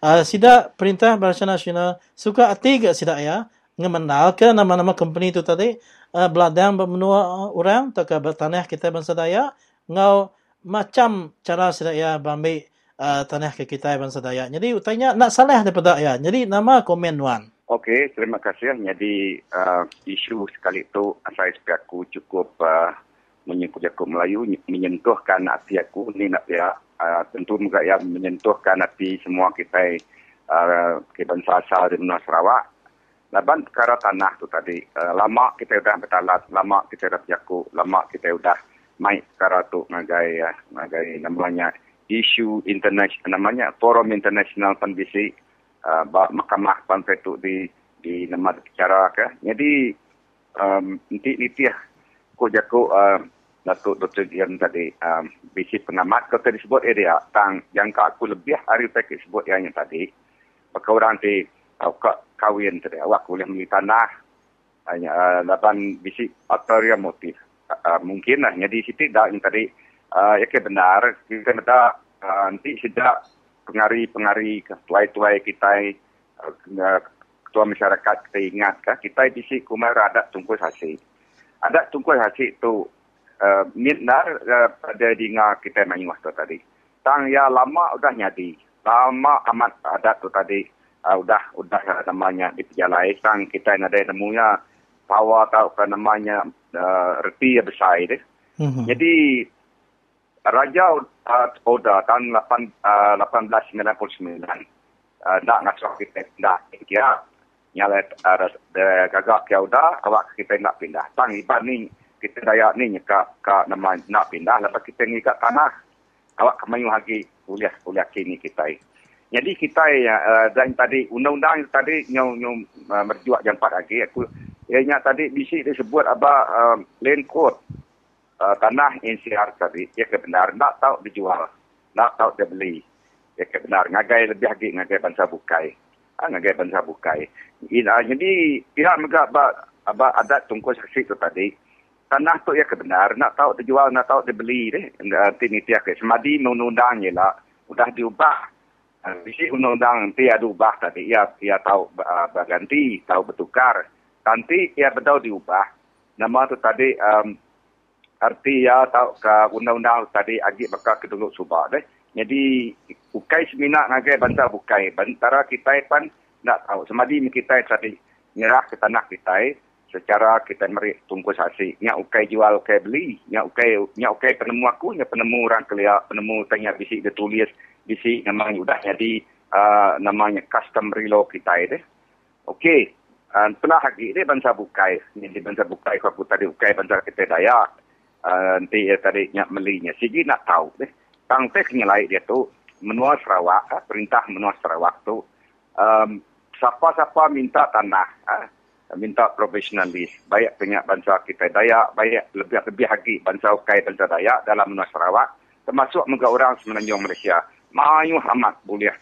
Speaker 2: uh, sida perintah Barisan Nasional suka hati ke sida ya? Ngemenal ke nama-nama company tu tadi uh, beladang bermenua orang tak ke bertanah kita bangsa Dayak ngau macam cara sedaya bambi uh, tanah ke kita bangsa Dayak. Jadi utanya nak salah daripada ya. Jadi nama komen wan.
Speaker 7: Okey, terima kasih. Jadi uh, isu sekali itu saya aku cukup uh, menyentuh aku Melayu, menyentuhkan hati aku ni nak ya uh, tentu juga ya menyentuhkan hati semua kita uh, ke bangsa asal di Menua Sarawak Laban perkara tanah tu tadi, uh, lama kita sudah bertalat, lama kita sudah berjaku, lama kita sudah main perkara tu ngagai, uh, ngagai namanya isu internasional, namanya forum internasional penbisi, uh, mahkamah pantai tu di di nama bicara ke. Jadi, um, nanti nanti ya, aku jaku uh, Datuk Dr. Dian tadi, um, bisi pengamat, kau tadi sebut area, tang yang aku lebih hari tadi sebut yang tadi, Pakai orang di awak kawin tadi awak boleh beli tanah hanya uh, lapan bisi faktor motif uh, mungkin lah. Jadi situ dah yang tadi uh, ya ke benar? Kita minta uh, nanti sejak pengari-pengari tuai-tuai kita uh, ketua masyarakat kita ingat kah kita bisi kumar ada tungkus hasil ada tungkus hasil tu uh, mitnar uh, pada dinga kita main waktu tadi. Tang ya lama udah nyadi lama amat ada tu tadi uh, udah udah namanya di pejalai sang kita yang ada nemunya power atau apa namanya uh, reti yang besar itu. Mm-hmm. Jadi Raja uh, Oda tahun 8, uh, 1899 uh, nak ngasuh kita pindah kira nyala uh, gagak ke Oda awak kita nak pindah. Tang iban ni kita daya ni nyeka ka nama nak pindah lepas kita ni kat tanah awak kemayu lagi kuliah kuliah kini kita. Jadi kita ya uh, dan tadi undang-undang tadi nyau nyau uh, merjuak jam 4 lagi aku ianya tadi bisik disebut apa uh, land court uh, tanah NCR tadi ya kebenar. Nak tahu dijual nak tahu dia beli ya kebenar. Ngagai lebih lagi ngagai bangsa bukai. Ah ngagai bangsa bukai. Ina, jadi pihak mereka apa apa adat tungku saksi itu tadi tanah tu ya kebenar. Nak tahu dijual nak tahu dibeli deh. Nanti ni tiap semadi undang-undangnya lah. Udah diubah. Visi undang-undang nanti ada ubah tadi. Ia, ia tahu uh, berganti, tahu bertukar. Nanti ia betul diubah. Nama tu tadi um, arti ya tahu ke undang-undang tadi agi bakal keduluk subah deh. Jadi bukai semina ngagai bantah bukai. Bantara kita pun nak tahu. Semadi kita tadi nyerah ke tanah kita secara kita meri tunggu saksi. Nya ukai jual, ukai beli. Nya ukai, nya ukai penemu aku, nya penemu orang kelia, penemu tanya bisik dia tulis bisi namanya sudah jadi uh, namanya customary law kita ini. Okey. Pernah lagi ini bangsa bukai. Ini bangsa bukai kalau tadi bukai bangsa kita daya. Uh, nanti ya tadi nyak melinya. Sigi nak tahu deh. Tang teh nyelai dia tu menua Sarawak, uh, perintah menua Sarawak tu siapa-siapa minta tanah, minta profesionalis, banyak banyak bangsa kita daya, banyak lebih-lebih lagi bangsa ukai bangsa daya dalam menua Sarawak, termasuk juga orang semenanjung Malaysia. Mayu Hamad boleh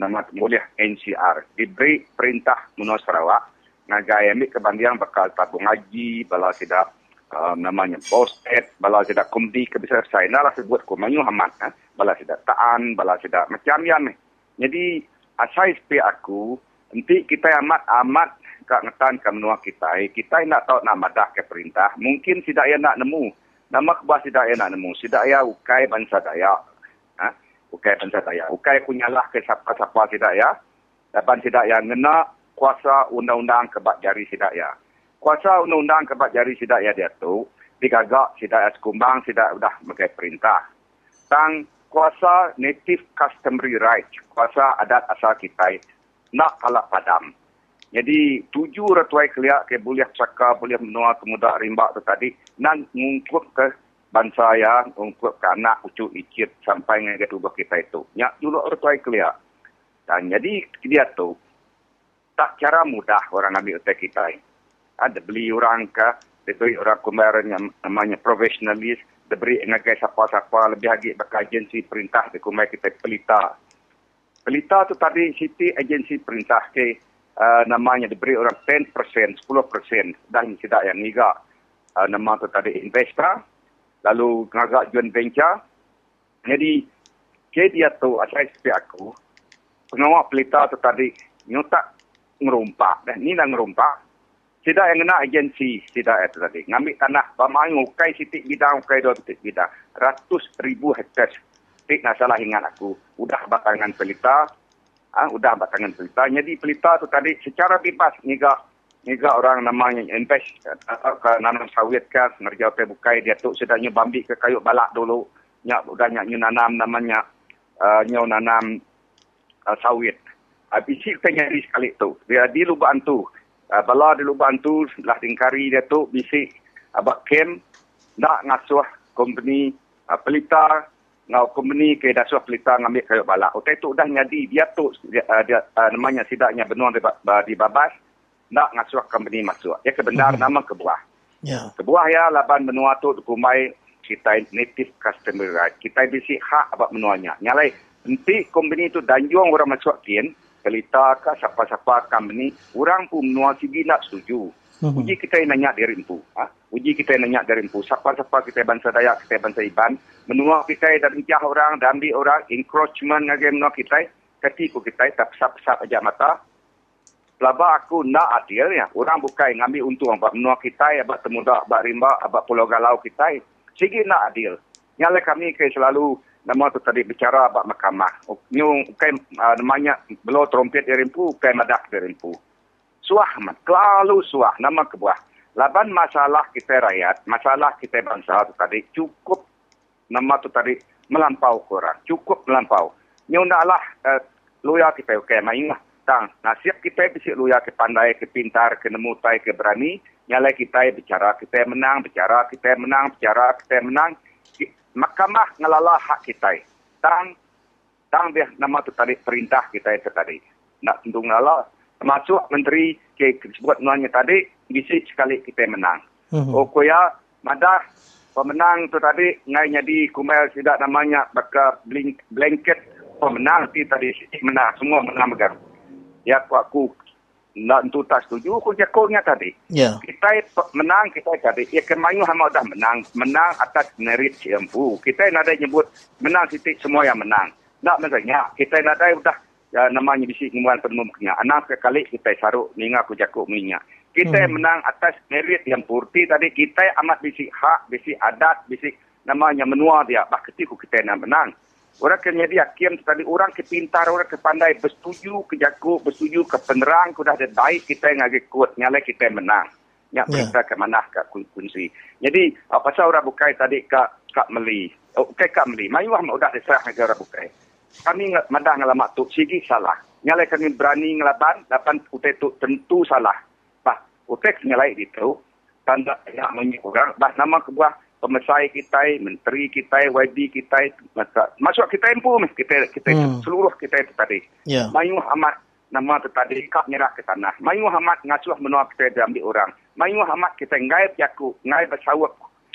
Speaker 7: nama boleh NCR diberi perintah Menua Sarawak ngagai ambil kebandian bakal tabung haji bala tidak um, namanya posted bala tidak kumdi kebesar saya nak sebut ko Mayu Hamad ha? bala tidak taan bala tidak macam yang ni jadi asai sepi aku nanti kita amat amat kak ngetan ke menua kita kita nak tahu nak madah ke perintah mungkin tidak ya nak nemu nama kebas tidak ya nak nemu tidak ya ukai bangsa dayak Ukai bangsa daya. Ukai punyalah ke siapa-siapa tidak ya. Dan tidak ya ngena kuasa undang-undang kebak jari tidak ya. kuasa undang-undang kebat jari sidak ya dia tu digagak sidak ya sekumbang sidak udah sebagai perintah. Tang kuasa native customary right, kuasa adat asal kita nak kalah padam. Jadi tujuh ratuai keliak ke boleh cakap, boleh menua kemudak rimba tu tadi, nan mengungkup ke bangsa ya, mengungkup ke anak ucuk icit sampai dengan kedua kita itu. Nyak dulu ratuai keliak. Dan jadi dia tu, tak cara mudah orang ambil utai kita. Ada beli orang ke, diberi orang kemarin yang namanya profesionalis, diberi ngagai siapa-siapa lebih lagi bakal agensi perintah di kumai kita pelita. Pelita tu tadi siti agensi perintah ke uh, namanya diberi orang 10%, 10% dan tidak yang niga uh, nama tu tadi investor lalu ngagak joint venture jadi ke dia tu asal sepi aku pengawal pelita tu tadi nyutak ngerumpak dan ni nak ngerumpak tidak yang kena agensi tidak itu tadi. Ngambil tanah pamai ukai sitik bidang ukai dua titik bidang. Ratus ribu hektar tik nak salah ingat aku. Udah batangan pelita ah udah ambil tangan pelita. Jadi pelita tu tadi secara bebas niga niga orang namanya invest atau ke nanam sawit ke ngerja pe bukai dia tu sedangnya bambi ke kayu balak dulu. Nyak udah nyak nanam namanya uh, nyu nanam uh, sawit. Habis uh, kita nyari sekali tu. Dia di lubang tu. Uh, bala di lubang tu lah tingkari dia tu bisi abak kem nak ngasuh company uh, pelita ngau company ke dasuh pelita ngambil kayu balak. Otai tu dah nyadi dia tu dia, uh, dia uh, namanya sidaknya benua di, di babas nak ngasuh company masuk. Ya kebenar mm-hmm. nama kebuah. Yeah. Kebuah ya laban benua tu kumai kita native customer right. Kita bisi hak abak menuanya. Nyalai nanti company tu danjung orang masuk kien pelita ke siapa-siapa company orang pun menua sigi nak setuju. Mm-hmm. Uji kita yang nanya dari empu. Ha? Uji kita yang nanya dari empu. Siapa-siapa kita bangsa Dayak, kita bangsa Iban. Menua kita dan intiah orang, dan ambil orang. Encroachment dengan menua kita. Ketipu kita, tak pesap-pesap aja mata. Pelabak aku nak adil ya. Orang bukan ngambil untung. Abak menua kita, abak temudak, abak rimba, abak pulau galau kita. Sigi nak adil. Nyala kami ke selalu nama tu tadi bicara abak mahkamah. Nyung, okay, uh, namanya, belau trompet dari empu, okay, madak dari empu suah mat lalu suah. Nama kebuah. Laban masalah kita rakyat masalah kita bangsa tu tadi cukup nama tu tadi melampau kurang cukup melampau. Nyundalah uh, luya kita oke okay, main lah. Tang nasib kita bisa luya ke pandai ke pintar ke nemu tai ke berani. Nyala kita bicara kita menang bicara kita menang bicara kita menang mahkamah ngelala hak kita tang tang dia nama tu tadi perintah kita itu tadi nak tentu ngalah termasuk menteri ke sebut nuannya tadi bisik sekali kita menang. Uh-huh. Oh koya madah pemenang tu tadi ngai jadi kumel tidak namanya baka blink, blanket pemenang ti tadi sikit menang semua menang megang. Ya aku aku nak tu tak setuju aku jakonya tadi. Yeah. Kita menang kita tadi ya kemayu hama dah menang menang atas merit ciampu. Kita nak ada nyebut menang titik semua yang menang. Nak menanya kita nak ada sudah ya, namanya bisik kemudian penemuan minyak. Anak sekali kita saruk ninga aku jakuk minyak. Kita hmm. menang atas merit yang purti tadi. Kita amat bisik hak, bisik adat, bisik namanya menua dia. Bah ketika kita nak menang. Orang kena dia kiam tadi orang kepintar, orang kepandai bersetuju ke jakuk, bersetuju ke penerang, sudah ada baik kita yang agak kuat, nyala kita menang. Nyak yeah. perintah ke mana ke kunci. Jadi, apa pasal orang bukai tadi kak kak meli. Oh, okay, kak meli. Mayuah mau dah diserah negara bukai kami mandang ngalamak tu sigi salah. Nyalai kami berani ngelaban, lapan utai tu tentu salah. Bah, utai nyalai itu, tanda yang menyukurang, bah nama kebuah pemesai kita, menteri kita, YB kita, masuk kita empu, kita, kita hmm. seluruh kita itu tadi. Yeah. Mayu amat nama tu tadi, kap nyerah ke tanah. Mayu amat ngasuh menua kita diambil orang. Mayu amat kita ngai piaku, ngai bersawak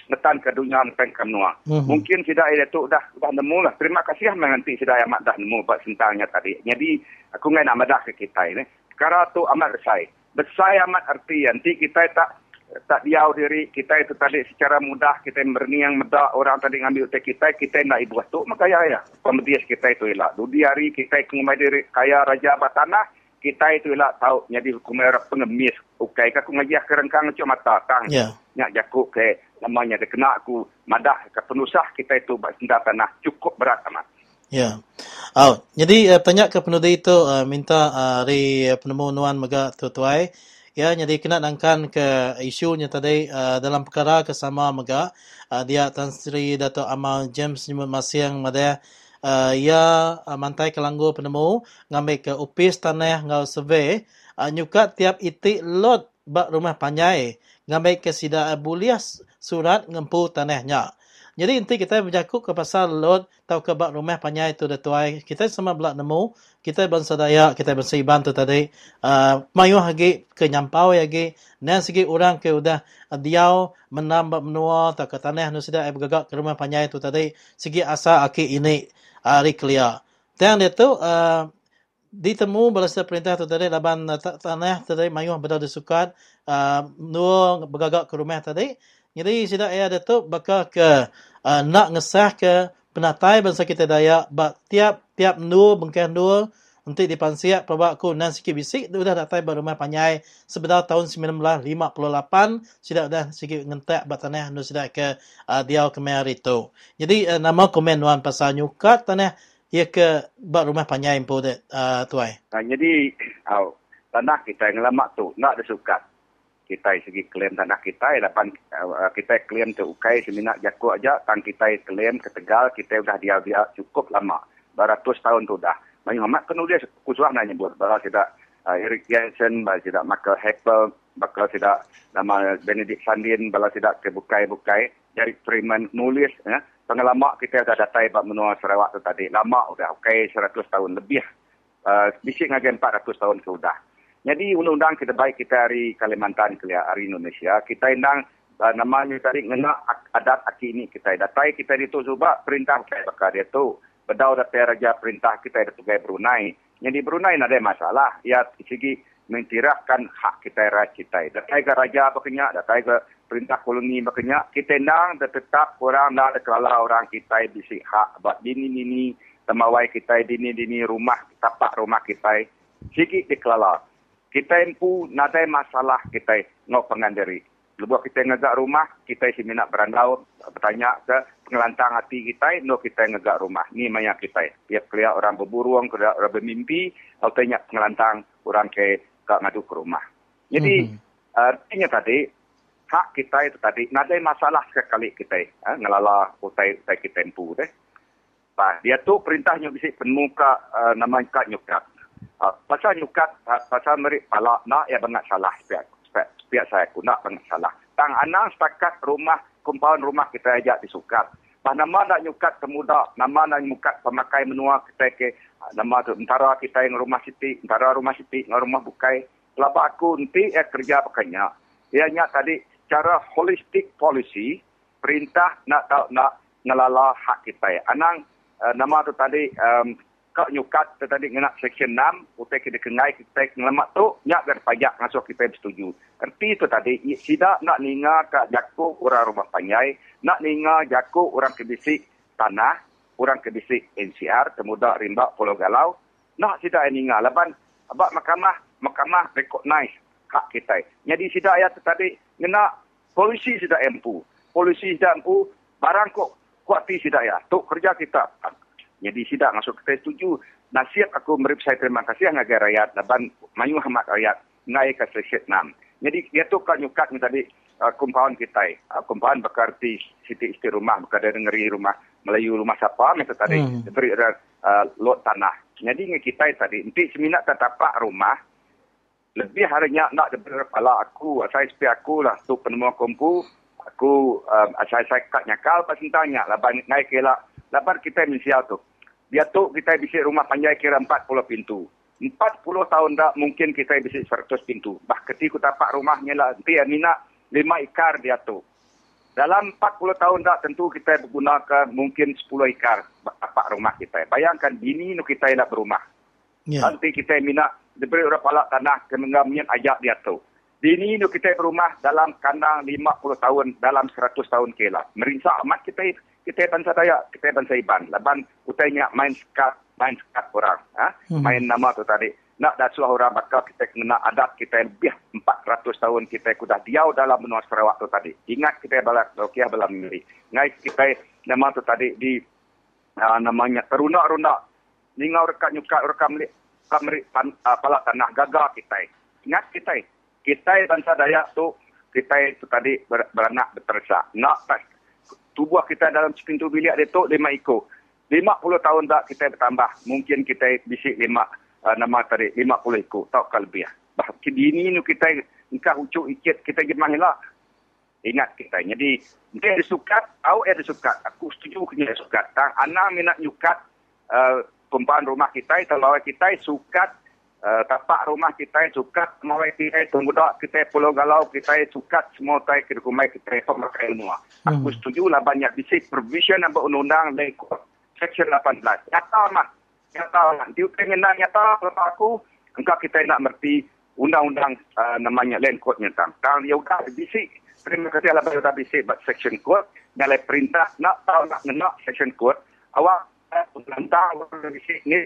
Speaker 7: netan ke dunia netan ke menua. Mm-hmm. Mungkin tidak ada tu dah dah nemu lah. Terima kasih menganti sudah amat dah nemu buat sentangnya tadi. Jadi aku ngai nak madah ke kita ini. Sekarang tu amat besai. Besai amat arti nanti kita tak tak diau diri kita itu tadi secara mudah kita berniang medak orang tadi ngambil teh kita kita nak ibu tu maka ya ya pemedias kita itu ialah dudi hari kita kengumai diri kaya raja batanah kita itu ialah tahu jadi hukum pengemis ukai okay. aku ngaji kerengkang cuma mata tang yeah. nyak jakuk ke namanya dia kena aku madah ke penusah kita itu benda tanah cukup berat amat.
Speaker 2: Ya. Oh, jadi uh, tanya ke penulis itu uh, minta uh, dari uh, penemu nuan mega tutuai Ya, jadi kena nangkan ke isunya tadi uh, dalam perkara kesama mega uh, dia Tan Sri Dato Amal James masih yang mada uh, ia uh, mantai kelanggu penemu ngambil ke upis tanah ngau survey uh, nyuka tiap itik lot bak rumah panjai ngambil ke sida bulias surat ngempu tanahnya. Jadi inti kita berjakuk ke pasal lot tau ke bak rumah panjai itu datuai. Kita semua belak nemu. Kita bangsa Dayak, kita bangsa Iban tu tadi, uh, mayuh lagi ke nyampau lagi, dan segi orang ke udah uh, diau menambah menua, tak ke tanah nu sudah bergagak ke rumah panjai tu tadi, segi asa aki ini hari clear. Dan dia tu, uh, ditemu balasa perintah tu tadi, laban uh, tanah tadi mayuh berada sukat, uh, nu bergagak ke rumah tadi, jadi sudah ia dia tu bakal ke uh, nak ngesah ke penatai bangsa kita Dayak, bak tiap tiap nur bengkeh nur untuk dipansiak perbak ku nan sikit bisik sudah datai baru mai panyai sebenarnya tahun 1958 sudah dah sikit ngentak bat tanah nu sudah ke uh, ke itu. Jadi uh, nama komen wan pasal nyukat tanah ia ke bat rumah panyai impo uh, tuai.
Speaker 7: Nah, jadi au tanah kita yang lama tu nak disukat kita segi klaim tanah kita dapat uh, kita klaim tu ukai seminat jaku aja tang kita klaim ke Tegal kita sudah dia dia cukup lama beratus tahun tu dah. Banyak amat penulis kusuah nanya buat bahwa tidak uh, Eric Jensen, bahwa tidak Michael Heppel, bakal tidak nama Benedict Sandin, bahwa tidak kebukai-bukai. Jadi Freeman nulis, ya. pengalaman kita sudah datai bab menua Sarawak tu tadi. Lama sudah, okay, 100 tahun lebih. Uh, bisik ngaji 400 tahun sudah. Jadi undang-undang kita baik kita hari Kalimantan, hari Indonesia, kita indang uh, namanya tadi ngena adat aki ini kita datai kita itu cuba perintah kayak bakal dia tu bedau dapat raja perintah kita ada tugai Brunei. Jadi Brunei ada masalah. Ya segi mentirahkan hak kita raja kita. Datai ke raja bakanya, datai ke perintah koloni bakanya. Kita nang tetap orang nak dekala orang kita bisi hak buat dini dini temawai kita dini dini rumah tapak rumah kita. Sigi dikelala. Kita empu nadai masalah kita ngok pengandiri. Lebuah kita ngegak rumah, kita isi minat berandau, bertanya ke pengelantang hati kita, no kita ngegak rumah. Ni maya kita. Dia kelihatan orang berburuang, kelihatan orang bermimpi, atau tanya pengelantang orang ke ke ngadu ke rumah. Jadi, mm-hmm. artinya tadi, hak kita itu tadi, nadai masalah sekali kita, eh, ngelala utai, utai kita empu. Deh. Bah, dia tu perintahnya bisa penuka uh, nama nyukat nyukat. Uh, pasal nyukat, uh, pasal merik palak nak, ya banyak salah. Pihak saya aku nak banyak salah. Tang anang setakat rumah, kumpaun rumah kita ajak disukat. Bah nama nak nyukat kemuda, nama nak nyukat pemakai menua kita ke nama tu antara kita yang rumah siti, antara rumah siti dengan rumah bukai. Laba aku nanti ya kerja pakainya. Ianya tadi cara holistic policy perintah nak tahu nak ngelala hak kita. Anang uh, nama tu tadi um, kak nyukat tadi ngena section 6 utai kita kengai kita ngelamat tu nyak ber pajak ngasuh kita bersetuju erti itu tadi sida nak ninga kak jaku orang rumah panjai nak ninga jaku orang kebisik tanah orang kebisik NCR kemudian rimba Pulau Galau nak sida ninga. Laban abak mahkamah mahkamah recognize hak kita. Jadi sida ayat tadi ngena polisi sida empu. Polisi sida empu barang kok kuati sida ya tu kerja kita jadi sidak masuk kita setuju. Nasihat aku beri saya terima kasih yang agar rakyat dan mayu hamat rakyat naik ke 6. Jadi dia tu kan nyukat ni tadi uh, kumpaun kita. Uh, kumpaun berarti siti isti rumah, bukan ada ngeri rumah Melayu rumah siapa macam tadi. Hmm. Beri uh, lot tanah. Jadi dengan kita tadi, nanti seminat tetapak rumah, lebih harinya nak diberi kepala aku, saya sepi aku lah, tu penemu kumpu, aku, um, saya saya kat nyakal, pasti tanya, laban naik kelak, laban kita misial tu. Dia tu kita bisa rumah panjang kira 40 pintu. 40 tahun dah mungkin kita bisa 100 pintu. Bah ketika tapak rumahnya lah, nanti ya Nina lima ikar dia tu. Dalam 40 tahun dah tentu kita menggunakan mungkin 10 ikar tapak rumah kita. Bayangkan bini nu kita nak berumah. Yeah. Nanti kita minat diberi orang palak tanah kemenggamian ajak dia tu. Bini nu kita berumah dalam kandang 50 tahun, dalam 100 tahun kelah. Merinsak amat kita kita bangsa Dayak, kita bangsa Iban. Laban utainya main sekat, main sekat orang. Ha? Hmm. Main nama tu tadi. Nak dasuh orang bakal kita kena adat kita lebih 400 tahun kita kuda diau dalam benua Sarawak tu tadi. Ingat kita balak Dokia belam miri. Ngai kita nama tu tadi di uh, namanya terunak-runak. Ningau rekat nyukat rekam li kamri tan, uh, palak tanah gagal kita. Ingat kita kita bangsa Dayak tu, kita itu tadi ber, beranak bertersak. Nak pas tubuh kita dalam sepintu bilik dia tu lima ikut. Lima puluh tahun tak kita bertambah. Mungkin kita bisik lima uh, nama tadi lima puluh ikut. Tak kalau lebih. Bah, kini ni kita engkau ucuk ikit kita gimana lah. Ingat kita. Jadi, dia ada sukat, awak ada sukat. Aku setuju kena ada sukat. Tak, anak minat nyukat uh, kumpahan rumah kita, telawai kita, sukat uh, tapak rumah kita, sukat mawai kita, tunggudak kita, pulau galau kita, sukat semua kita, ke rumah kita, pemakai ilmu. Hmm. Aku setuju lah banyak bisik provision yang berundang lekor. Section 18. Nyata mah. Nyata mah. Dia pengen nyata, kalau aku, engkau kita nak merti undang-undang uh, namanya land code nyata. Kalau dia udah bisik, terima kasih bayu tapi sebab section code nilai perintah nak tahu nak nak section code awak pengelantang ni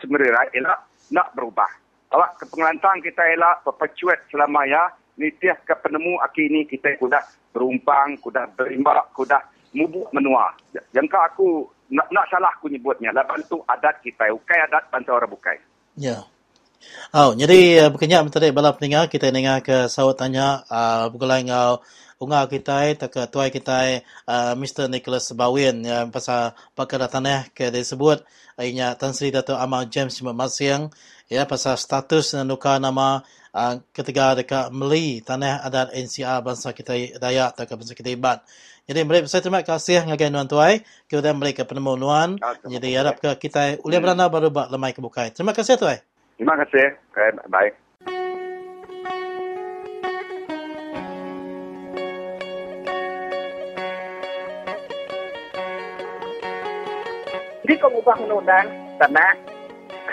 Speaker 7: sebenarnya elak nak berubah. Awak ke pengelantang kita elak perpetuate selama ya ni tiap ke penemu aki ni kita kuda berumpang kuda berimba kuda mubuk menua. Jangka aku nak, nak salah aku nyebutnya laban tu adat kita. Ukai adat bantu orang bukai.
Speaker 2: Ya. Yeah. Oh, jadi uh, berkenyak tadi bala pendengar. Kita dengar ke sawat tanya uh, bukan ngau unga kita tak tuai kita uh, Mr Nicholas Bawin yang pasal pakar tanah ke disebut ianya Tan Sri Dato Amal James Masiang ya pasal status nuka nama uh, ketiga dekat Meli tanah adat NCR bangsa kita Dayak tak bangsa kita Iban. Jadi mereka saya terima kasih ngagai nuan tuai kemudian mereka penemu nuan. Jadi harap ke kita uliah berana baru buat lemai kebukai. Terima kasih tuai.
Speaker 7: Terima kasih. Okay, bye.
Speaker 8: Jadi kau ubah undang-undang tanah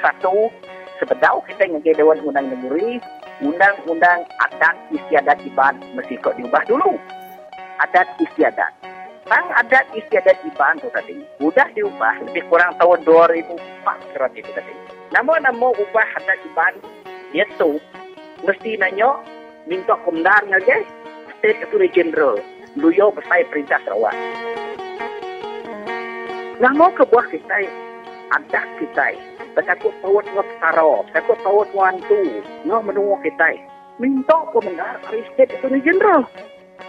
Speaker 8: satu sebedau kita dengan Dewan Undang Negeri undang-undang adat istiadat iban mesti kau diubah dulu. Adat istiadat. Tang adat istiadat iban tu tadi sudah diubah lebih kurang tahun 2004 kerana itu tadi. Namun nama ubah adat iban itu mesti nanya minta komdar ngaji State Attorney General Luyo besar perintah Sarawak. Nama kebuah kita adat kita Bertakut tawat ngap taro, takut tawat wantu, ngap menunggu kita. Minta komdar dari State Attorney General.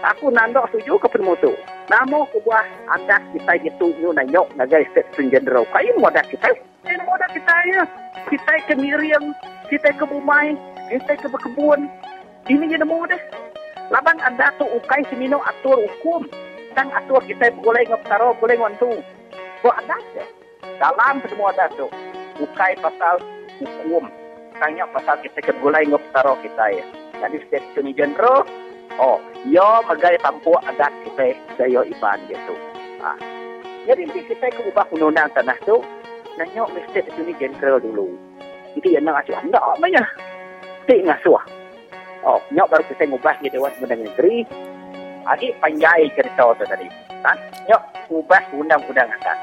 Speaker 8: Aku nandak setuju ke penemutu. Nama kebuah adat kita itu nyo nanya ngaji State Attorney General. Kayu adat kita. Ini modal kita ya. Kita ke Miriam, kita ke Bumai, kita ke Bekebun. Ini je nemu deh. Laban anda tu ukai semino atur hukum. Dan atur kita boleh ngaptaro, boleh ngantu. Buat ada je. Dalam semua ada tu. Ukai pasal hukum. Tanya pasal kita ke boleh ngaptaro kita ya. Jadi state attorney general, oh, yo magai tampu adat kita saya iban gitu. Ah. Jadi kita ke ubah undang-undang tanah tu, nanya mesti itu ni general dulu. Jadi yang nak asuh anda namanya. Tik ngasuh. Oh, nyok baru kita ngubah di Dewan Undang Negeri. Lagi panjai cerita tu tadi. Nyok ubah undang-undang atas.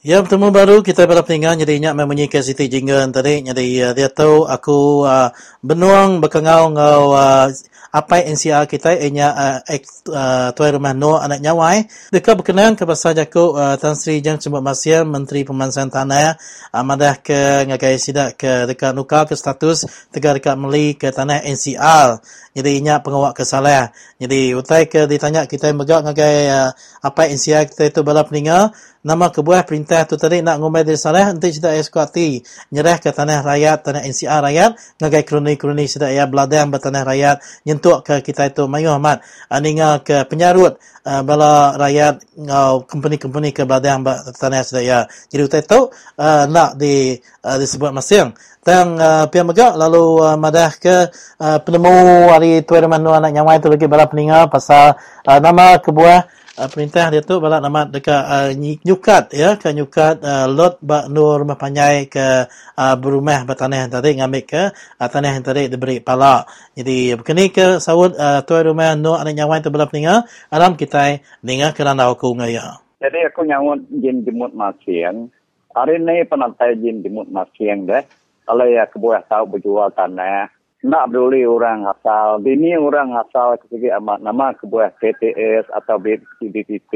Speaker 2: Ya, bertemu baru kita pada peninggal jadi ingat memunyi ke Siti Jinggan tadi. Jadi dia tahu aku uh, benuang berkengau ngau uh, apa NCR kita ianya uh, ex uh, tuai rumah no anak nyawai. Dekat berkenaan ke pasal jaku uh, Tan Sri Jang Cemut Masia Menteri Pembangunan Tanah amadah ke ngagai sidak ke dekat nuka ke status tegak dekat meli ke tanah NCR. Jadi inyak pengawak ke salah. Jadi utai ke ditanya kita megak ngagai uh, apa NCR kita itu bala peninggal nama kebuah perintah tu tadi nak ngomel dari salah nanti sudah eskuati nyerah ke tanah rakyat tanah NCR rakyat ngagai kroni-kroni sudah ya beladang bertanah rakyat nyentuk ke kita itu mayu amat aninga ke penyarut uh, bala rakyat ngau company-company ke beladang bertanah sudah ya jadi utai tu uh, nak di uh, disebut masing tang uh, pihak megak lalu uh, madah ke uh, penemu hari tuan manu anak nyamai tu lagi bala peningal pasal uh, nama kebuah uh, perintah dia tu balak nama dekat uh, nyukat ya ke nyukat uh, lot bak nur rumah ke uh, berumah bertanah yang tadi ngambil ke uh, tanah yang tadi diberi pala. Jadi begini ke sawut uh, tuan rumah nur anak nyawai tu balak peningal alam kita dengar kerana aku ngaya
Speaker 9: jadi aku nyawut jin jemut masiang. Hari ni penantai jin jemut masiang deh kalau ya kebuah tahu berjual tanah nak peduli orang asal. Bini orang asal kesegi amat nama kebuah PTS atau BPP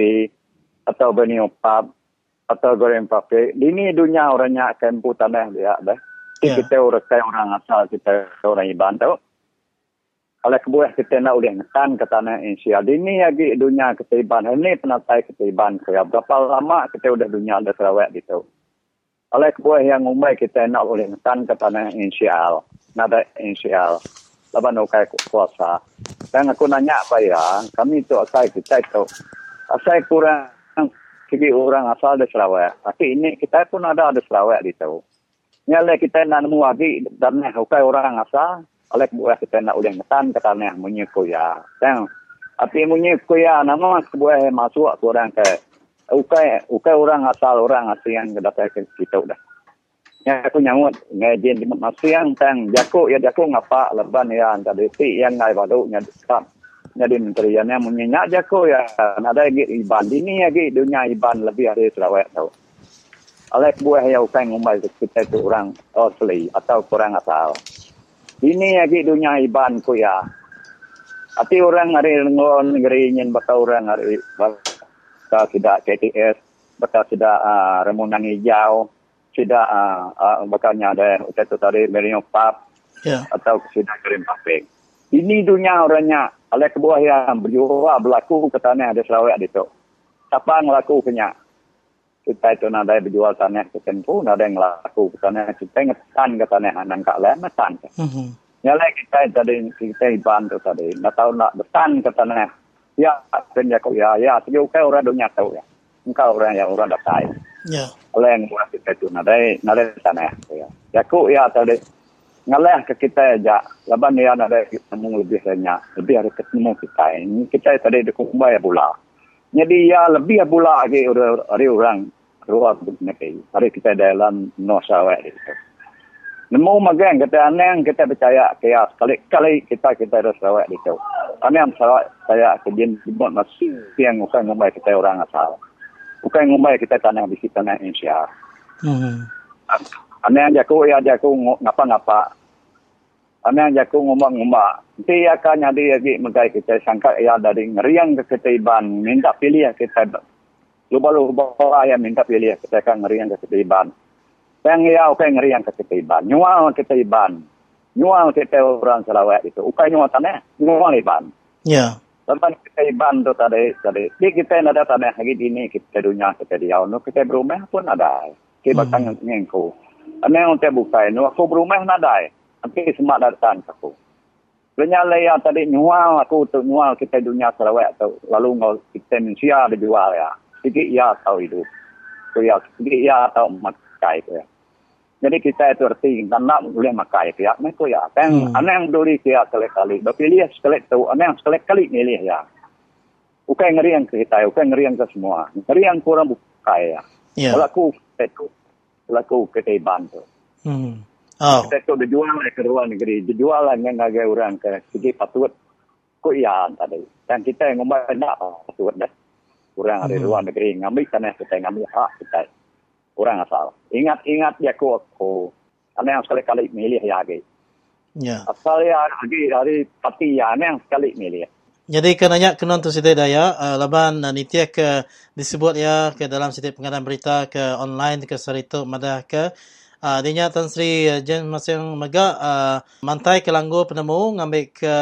Speaker 9: atau Beni Opap. atau goreng pakai. Ini dunia orangnya kempu tanah dia dah.
Speaker 2: Ya.
Speaker 9: Kita orang orang asal kita orang Iban tu. Kalau kebuah kita nak boleh ngetan ke tanah Indonesia. Ini lagi dunia ketiban. Ini penatai ketiban. Kaya berapa lama kita udah dunia ada Sarawak gitu. Kalau kebuah yang umai kita nak boleh ngetan ke tanah Indonesia. Nada Indonesia. Laban ukai kuasa. Dan aku nanya apa ya. Kami tu asal kita itu. Asal kurang segi orang asal dari Sarawak. Tapi ini kita pun ada ada Sarawak di tahu. Nyala kita nak nemu lagi dan ukai orang asal. Oleh kebuah kita nak ulang ketan ke tanah munyi kuya. Dan tapi munyi kuya nama kebuah masuk orang ke ukai ukai orang asal orang ASEAN ke datang ke kita udah. Ya aku nyamut ngajin di ASEAN tang jaku ya jaku ngapa leban ya tadi ti yang ngai baru nya jadi menteri yang munyi nyak jaku ya ada lagi iban ini lagi dunia iban lebih dari Sarawak tahu. Oleh kebuah ya ukai ngumbai kita itu orang asli atau kurang asal. Ini lagi dunia iban ku ya. Ati orang hari ngon negeri nyen bakal orang hari bakal tidak KTS, bakal tidak uh, remunan hijau, tidak uh, uh, bakalnya ada itu tadi Merino Pub
Speaker 2: Ya.
Speaker 9: atau sudah kirim paping. Ini dunia orangnya. Oleh kebuah yang berjuang berlaku ke tanah ada Sarawak itu. Siapa ngelaku kenya? Kita itu nada berjual tanah ke tempu, nada yang ngelaku ke tanah. Kita ngetan ke tanah anak kak lain, ngetan.
Speaker 2: Mhm.
Speaker 9: Nyala kita tadi kita iban tu tadi. Nak tahu nak betan ke tanah. Ya, penja kau ya, ya. Tapi kau orang dunia tahu ya. Engkau orang yang orang datai.
Speaker 2: Ya.
Speaker 9: Yang buat kita tu nada nada tanah. Ya. Ya ku ya tadi. Ngalah ke kita aja. Laban ya nada ketemu lebih banyak. Lebih hari ketemu kita. Ini kita tadi di kumbai pula. Jadi ya lebih pula lagi orang orang luar negeri. Hari kita dalam Nusa Wales itu. Nemu magang kita aneh kita percaya kaya sekali kali kita kita ada Sarawak di tu. Aneh Sarawak saya kejin buat masih yang bukan ngumbai kita orang asal. Bukan ngumbai kita tanah di tanah Indonesia.
Speaker 2: Mhm.
Speaker 9: Aneh jaku ya jaku ngapa-ngapa. Aneh jaku ngumba-ngumba. Nanti akan jadi lagi megai kita sangka ya dari ngeriang ke ketiban minta pilih kita. Lupa-lupa ya minta pilih kita akan ngeriang ke ketiban. Ya ukai ngeri yang ketiban. Nyual ketiban. Nyual kita orang Sarawak itu. Ukai nyual tanah. Nyual iban.
Speaker 2: Ya.
Speaker 9: Lepas kita iban tu tadi. tadi. Di kita ada tanah lagi ini. Kita dunia kita di awal. Kita berumah pun ada. Kita hmm. ngengku. Ane yang kita buka ini. Aku berumah ada. Nanti semua datang aku. Lenyala ya tadi nyual aku tu nyual kita dunia Sarawak tu. Lalu ngau kita Malaysia dijual ya. Sikit ya tahu itu. Tu ya. Sikit ya tahu makai tu ya. Jadi kita itu erti tanah boleh makai pihak mereka ya. Kan hmm. anak yang duri pihak sekali-kali. Berpilih sekali tu, anak yang sekali-kali milih ya. Bukan ngeri yang kita, bukan ngeri yang ke semua. Ngeri yang kurang buka ya.
Speaker 2: Ya.
Speaker 9: Kalau aku itu, kalau aku ketiban tu.
Speaker 2: Mhm. Oh.
Speaker 9: Kita tu dijual ke luar negeri, dijual lah dengan harga orang ke segi patut. Kok ya tadi. Dan kita yang ngomong nak patut dah. Orang dari
Speaker 2: Hmm.
Speaker 9: luar negeri ngambil tanah kita, ngambil hak kita. Orang asal. Ingat-ingat dia aku aku. Anak yang sekali-kali milih ya lagi.
Speaker 2: Ya.
Speaker 9: Asal ya lagi dari pati ya anak yang sekali milih.
Speaker 2: Jadi kenanya kenon tu siti daya uh, laban uh, nitiak ke disebut ya ke dalam siti pengadaan berita ke online ke sarito madah ke uh, dinya Tan Sri uh, Jen Masing Mega uh, mantai ke langgo penemu ngambil ke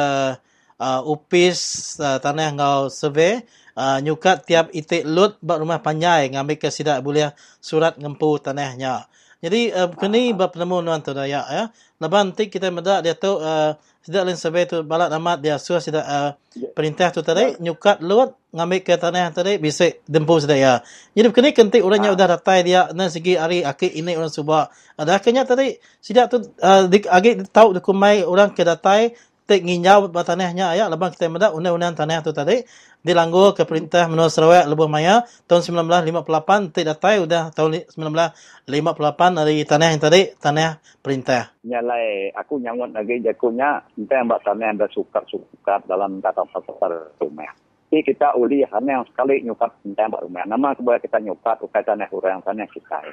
Speaker 2: uh, upis uh, tanah ngau survey uh, nyukat tiap itik lut bak rumah panjai ngambil ke sidak boleh surat ngempu tanahnya. Jadi uh, kini bab penemu nuan tu daya ya. Laban nanti kita medak dia tu uh, sidak lain survey tu balat amat dia suah sidak uh, perintah tu tadi nyukat lut ngambil ke tanah tadi bisa dempu sidak ya. Jadi kini kenti orangnya udah datai dia dan segi hari akik ini orang subah. Ada akhirnya tadi sidak tu uh, dik agak tahu dikumai orang ke datai tek nginjau tanahnya ya labang kita medak undang-undang tanah tu tadi dilanggu ke perintah menurut Sarawak Lebuh Maya tahun 1958 tek datai udah tahun 1958 dari tanah yang tadi tanah perintah.
Speaker 9: Nyalai aku nyangut lagi jakunya entah yang tanah yang bersukat-sukat dalam kata pasar rumah. Jadi kita uli hanya sekali nyukat buat rumah. Nama kemudian kita nyukat ukai tanah orang tanah kita.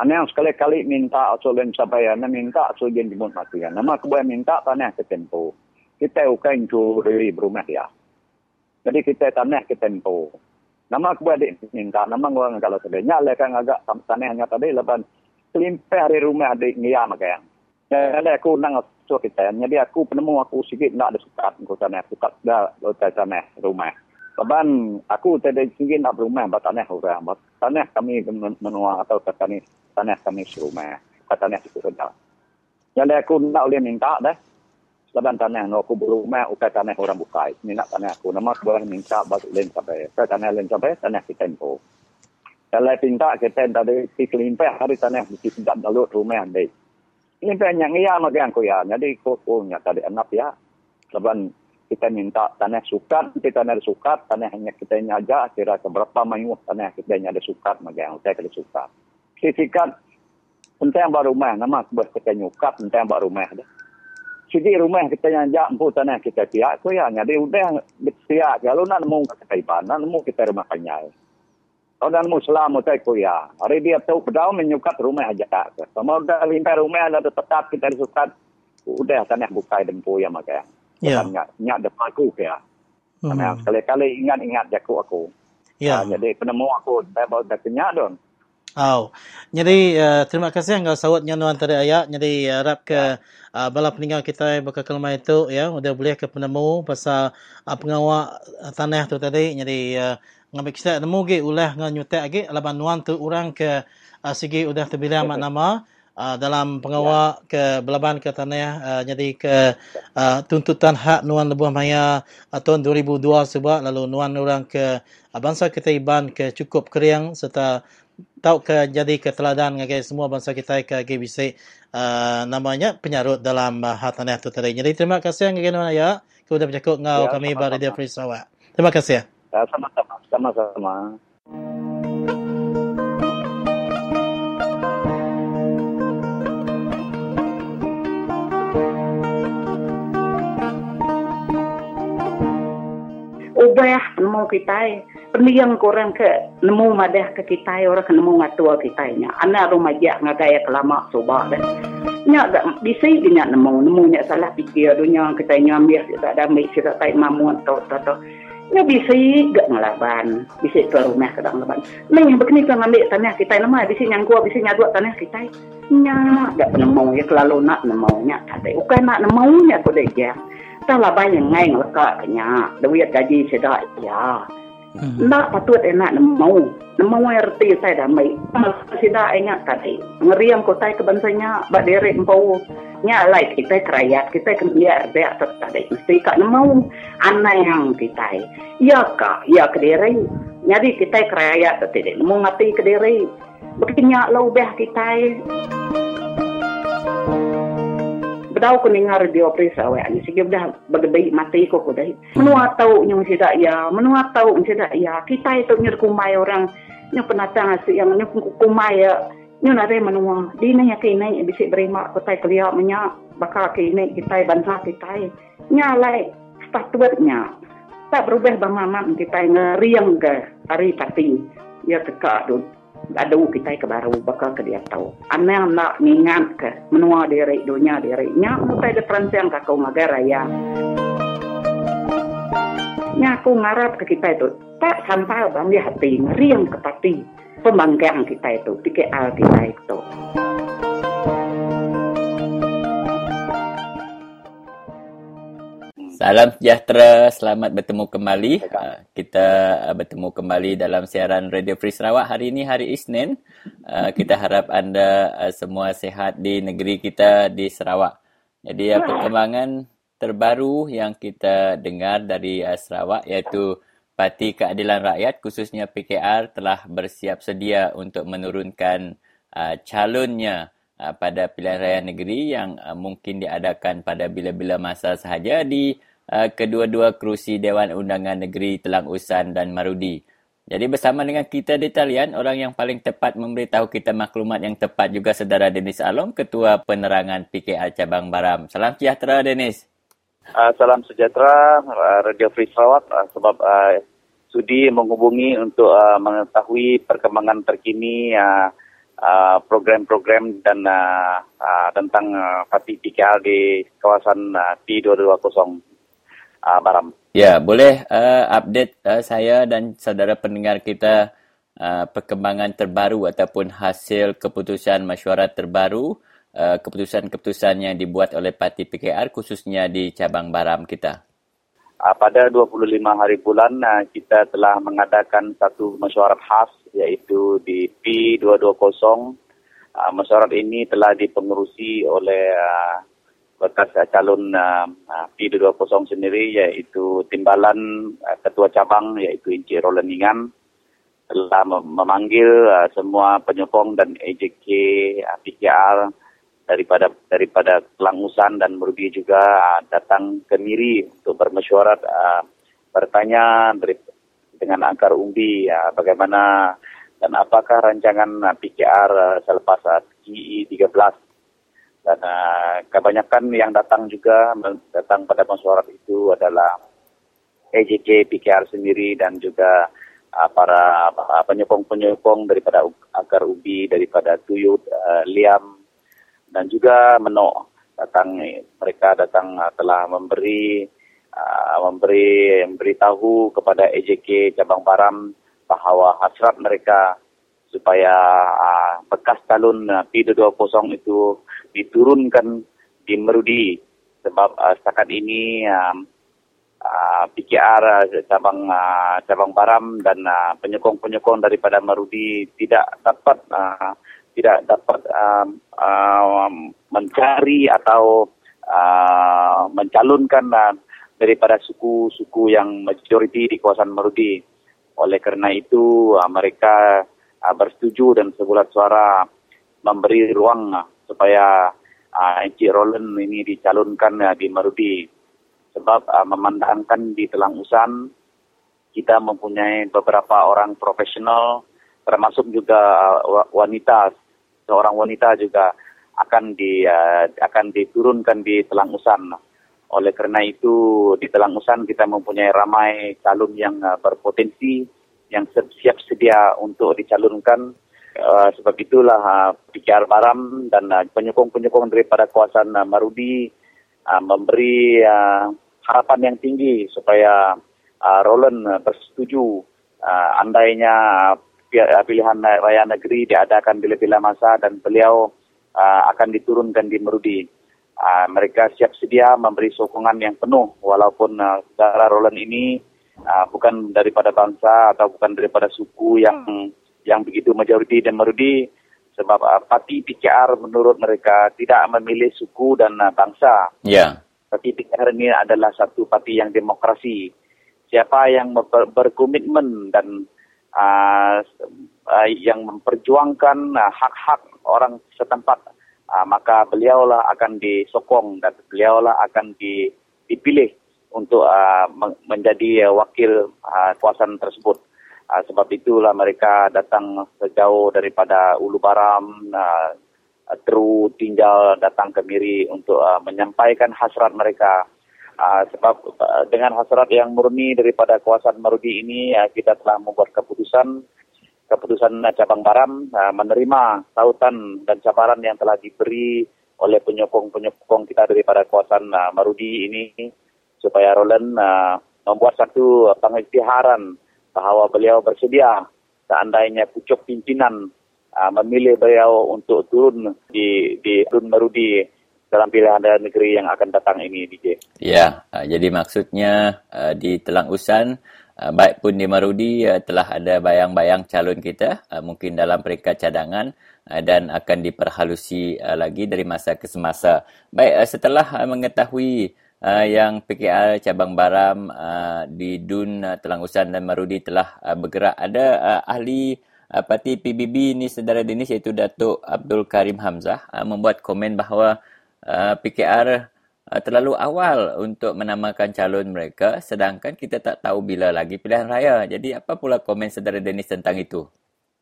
Speaker 9: Ane yang sekali-kali minta asulen sabayana minta asulen jemut matian. Nama kemudian minta tanah ke tempo. Kita ukai itu dari rumah dia. Jadi kita tanah ke tempo. Nama aku adik minta, nama orang kalau sedih. Nyala kan agak tanah hanya tadi, lepas kelimpe hari rumah adik ngia makanya. Jadi aku nang so kita, jadi aku penemu aku sikit nak ada sukat, aku tanah sukat dah lotai tanah rumah. Lepas aku tadi sikit nak rumah, bat tanah orang, bat tanah kami menua atau tanah tanah kami serumah, tanah cukup rendah. Jadi aku nak boleh minta dah. Lepas tanah no aku berumah, ukai tanah orang bukai. Ini nak tanah aku. Nama boleh minta batu lain sampai. Ukai tanah lain sampai, tanah kita info. Kalau pinta kita tadi si kelimpe hari tanah mesti tidak dalu rumah ande. Ini yang iya makan aku ya. Jadi kau punya tadi anak ya. Lepas kita minta tanah sukat, kita tanah sukat, tanah hanya kita nyaja kira seberapa mayu tanah kita ada sukat makan. Saya kena sukat. Sisikat Entah yang baru rumah, nama aku buat kita nyukat, entah yang baru rumah. Dah segi rumah kita yang jak empu tanah kita tiak ko ya jadi udah tiak kalau nak nemu kita nak nemu kita rumah kanyai kalau nak selama tai ko ya hari dia tahu pedau menyukat rumah aja sama udah limpah rumah ada tetap kita disukat udah tanah buka dempu ya maka ya. Nyak nyak depan aku ya karena hmm. sekali-kali ingat-ingat jaku aku ya. Jadi penemu aku saya bawa dah kenyak dong
Speaker 2: Oh. Jadi uh, terima kasih yang sawat nyanuan tadi ayat. Jadi uh, harap ke uh, bala peninggal kita bakal kelma itu ya udah boleh ke penemu pasal uh, pengawal uh, tanah tu tadi. Jadi uh, ngambil kita nemu ge ulah ngan nyutek ge laban nuan tu orang ke uh, segi udah terbilang mak nama uh, dalam pengawal ya. ke belaban ke tanah uh, jadi ke uh, tuntutan hak nuan lebuh maya uh, tahun 2002 sebab lalu nuan orang ke uh, bangsa kita iban ke cukup keriang serta tahu ke jadi keteladan ngagai semua bangsa kita ke GBC uh, namanya penyarut dalam uh, hartanah tu tadi. Jadi terima kasih ngagai nona ya. Kau dah bercakap ngau ya, kami pada dia Free Sarawak. Terima kasih.
Speaker 9: Ya, sama-sama. Sama-sama.
Speaker 10: Ubah nemu kita pendiang korang ke nemu madah ke kita orang ke nemu ngatua kita nya anak rumah jak ngagaya kelama dah. Nya gak bisa dia nemu. Nemu nya salah fikir dunia kita nya ambil kita ada mai kita tai mamu atau atau nya bisa gak ngelaban. Bisa ke rumah ke dalam nah yang begini kan ambil tanah kita nama bisa yang gua bisa nyadua tanah kita nya gak nemu. Ya kelalu nak nemu nya ada. Ukai nak nemu nya ko dia tak lah banyak ngai ngelakak nya duit gaji sedak ya Hmm. Nak patut enak mau. Mau RT saya dah mai. Sida ingat tadi. Ngeriam kota ke bansanya bak derek empau. Nya like kita kerayat kita kan biar dia tadi. Mesti kak mau anak yang kita. Ya kak, ya kedere. Jadi kita kerayat tadi. Mau ngati kedere. Begini lau beh kita daw ko ni nga radio presa wa ani sige dah bagday mati ko ko dai menua tau nyong sida ya. Menua tau sida ya. Kita itu nyur kumai orang. Nyong penatang si yang nyong kumai ya. Nyong nare menua. Di na ya kini bisi berima ko tai kelia menya bakal kini kita bangsa kita nya lai statuatnya tak berubah bang mama kita ngeriang ke hari pati ya teka dulu ada kita ke baru bakal ke dia tahu. Ane nak ngingat ke menua diri dunia diri. Nya mutai de perancang kakau negara ya. Nya aku ngarap ke kita itu tak sampai bang di hati ngeriang ke pati pembangkang kita itu pikir al kita itu.
Speaker 1: Salam sejahtera, selamat bertemu kembali. Uh, kita uh, bertemu kembali dalam siaran Radio Free Sarawak hari ini hari Isnin. Uh, kita harap anda uh, semua sehat di negeri kita di Sarawak. Jadi uh, perkembangan terbaru yang kita dengar dari uh, Sarawak iaitu Parti Keadilan Rakyat khususnya PKR telah bersiap sedia untuk menurunkan uh, calonnya uh, pada pilihan raya negeri yang uh, mungkin diadakan pada bila-bila masa sahaja di uh, kedua-dua kerusi Dewan Undangan Negeri Telang Usan dan Marudi. Jadi bersama dengan kita di talian, orang yang paling tepat memberitahu kita maklumat yang tepat juga saudara Denis Alom, Ketua Penerangan PKR Cabang Baram. Salam sejahtera Denis.
Speaker 11: Uh, salam sejahtera uh, Radio Free Sarawak uh, sebab uh, sudi menghubungi untuk uh, mengetahui perkembangan terkini uh, program-program dan uh, uh, tentang uh, parti PKR di kawasan uh, T220. Uh, Baram.
Speaker 1: Ya, boleh uh, update uh, saya dan saudara pendengar kita uh, perkembangan terbaru ataupun hasil keputusan mesyuarat terbaru, uh, keputusan-keputusan yang dibuat oleh Parti PKR khususnya di cabang Baram kita.
Speaker 11: Uh, pada 25 hari bulan uh, kita telah mengadakan satu mesyuarat khas iaitu di P220. Uh, mesyuarat ini telah dipengerusi oleh uh, bekas calon uh, P220 sendiri iaitu timbalan uh, ketua cabang iaitu Encik Roland Ningan telah memanggil uh, semua penyokong dan AJK uh, PKR daripada daripada Kelangusan dan Merudi juga uh, datang ke Miri untuk bermesyuarat uh, bertanya dari, dengan akar umbi uh, bagaimana dan apakah rancangan uh, PKR uh, selepas uh, GE 13 dan uh, kebanyakan yang datang juga datang pada mesyuarat itu adalah AJK PKR sendiri dan juga uh, para penyokong-penyokong daripada Agar Ubi, daripada Tuyut, uh, Liam dan juga Menok datang mereka datang telah memberi uh, memberi memberitahu kepada AJK cabang Baram bahawa hasrat mereka supaya uh, bekas calon uh, P220 itu diturunkan di Merudi sebab uh, setakat ini uh, uh, PKR uh, cabang uh, cabang Baram dan uh, penyokong-penyokong daripada Merudi tidak dapat uh, tidak dapat uh, uh, mencari atau uh, mencalonkan uh, daripada suku-suku yang majoriti di kawasan Merudi. Oleh kerana itu uh, mereka uh, bersetuju dan sebulat suara memberi ruang uh, supaya uh, Encik Roland ini dicalonkan uh, di Marudi. Sebab uh, memandangkan di Telang Usan, kita mempunyai beberapa orang profesional, termasuk juga uh, wanita, seorang wanita juga akan di uh, akan diturunkan di Telang Usan. Oleh kerana itu di Telang Usan kita mempunyai ramai calon yang uh, berpotensi yang siap sedia untuk dicalonkan Uh, sebab itulah uh, PKR Baram dan uh, penyokong-penyokong daripada kawasan uh, Marudi uh, memberi uh, harapan yang tinggi supaya uh, Roland uh, bersetuju uh, andainya uh, pilihan raya negeri diadakan bila-bila masa dan beliau uh, akan diturunkan di Marudi. Uh, mereka siap sedia memberi sokongan yang penuh walaupun uh, saudara Roland ini uh, bukan daripada bangsa atau bukan daripada suku yang hmm yang begitu majoriti dan merudi sebab uh, parti PKR menurut mereka tidak memilih suku dan uh, bangsa.
Speaker 1: Ya. Yeah.
Speaker 11: Parti PKR ini adalah satu parti yang demokrasi. Siapa yang ber berkomitmen dan uh, uh, yang memperjuangkan uh, hak-hak orang setempat, uh, maka beliaulah akan disokong dan beliaulah akan dipilih untuk uh, menjadi uh, wakil uh, kawasan tersebut. Uh, sebab itulah mereka datang sejauh daripada Ulu Baram, uh, Teru, Tinjal datang ke Miri untuk uh, menyampaikan hasrat mereka. Uh, sebab uh, dengan hasrat yang murni daripada kawasan Marudi ini, uh, kita telah membuat keputusan keputusan cabang Baram uh, menerima tautan dan cabaran yang telah diberi oleh penyokong-penyokong kita daripada kawasan uh, Marudi ini supaya Roland uh, membuat satu pengisytiharan bahawa beliau bersedia seandainya pucuk pimpinan uh, memilih beliau untuk turun di di Tun Merudi dalam pilihan daerah negeri yang akan datang ini DJ.
Speaker 1: Ya, uh, jadi maksudnya uh, di Telang Usan uh, baik pun di Marudi uh, telah ada bayang-bayang calon kita uh, mungkin dalam peringkat cadangan uh, dan akan diperhalusi uh, lagi dari masa ke semasa. Baik uh, setelah mengetahui uh, yang PKR cabang Baram uh, di Dun uh, Telangusan dan Marudi telah uh, bergerak. Ada uh, ahli uh, parti PBB ini saudara Dinis iaitu Datuk Abdul Karim Hamzah uh, membuat komen bahawa uh, PKR uh, terlalu awal untuk menamakan calon mereka sedangkan kita tak tahu bila lagi pilihan raya. Jadi apa pula komen saudara Dinis tentang itu?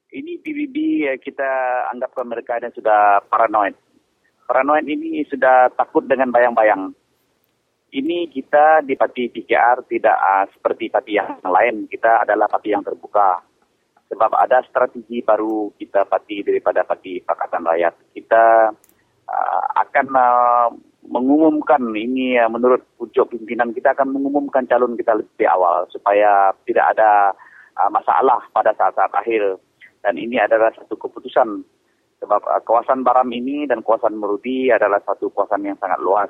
Speaker 11: Ini PBB kita anggapkan mereka dan sudah paranoid. Paranoid ini sudah takut dengan bayang-bayang ini kita di parti PKR tidak uh, seperti parti yang lain. Kita adalah parti yang terbuka. Sebab ada strategi baru kita parti daripada parti Pakatan Rakyat. Kita uh, akan uh, mengumumkan ini uh, menurut pucuk pimpinan kita akan mengumumkan calon kita lebih awal supaya tidak ada uh, masalah pada saat-saat akhir dan ini adalah satu keputusan sebab uh, kawasan Baram ini dan kawasan Merudi adalah satu kawasan yang sangat luas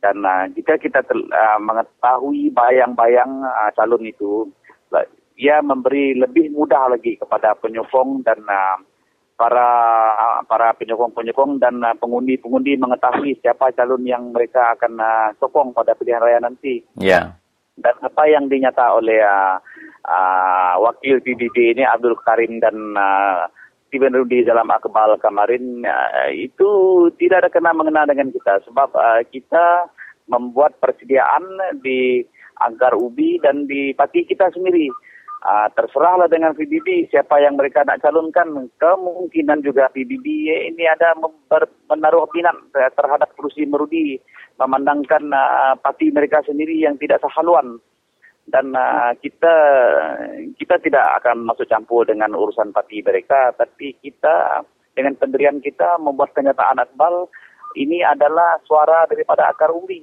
Speaker 11: dan uh, jika kita tel- uh, mengetahui bayang-bayang uh, calon itu ia memberi lebih mudah lagi kepada penyokong dan uh, para para penyokong-penyokong dan uh, pengundi-pengundi mengetahui siapa calon yang mereka akan uh, sokong pada pilihan raya nanti.
Speaker 1: Yeah.
Speaker 11: Dan apa yang dinyata oleh uh, uh, wakil PBB ini Abdul Karim dan uh, Steven Rudy dalam akbal kemarin uh, itu tidak ada kena mengena dengan kita sebab uh, kita membuat persediaan di agar ubi dan di pati kita sendiri. Uh, terserahlah dengan PBB siapa yang mereka nak calonkan. Kemungkinan juga PBB ini ada menaruh minat terhadap kursi merudi. Memandangkan parti mereka sendiri yang tidak sehaluan. Dan uh, kita kita tidak akan masuk campur dengan urusan parti mereka. Tapi kita dengan pendirian kita membuat kenyataan akbal. Ini adalah suara daripada akar umbi.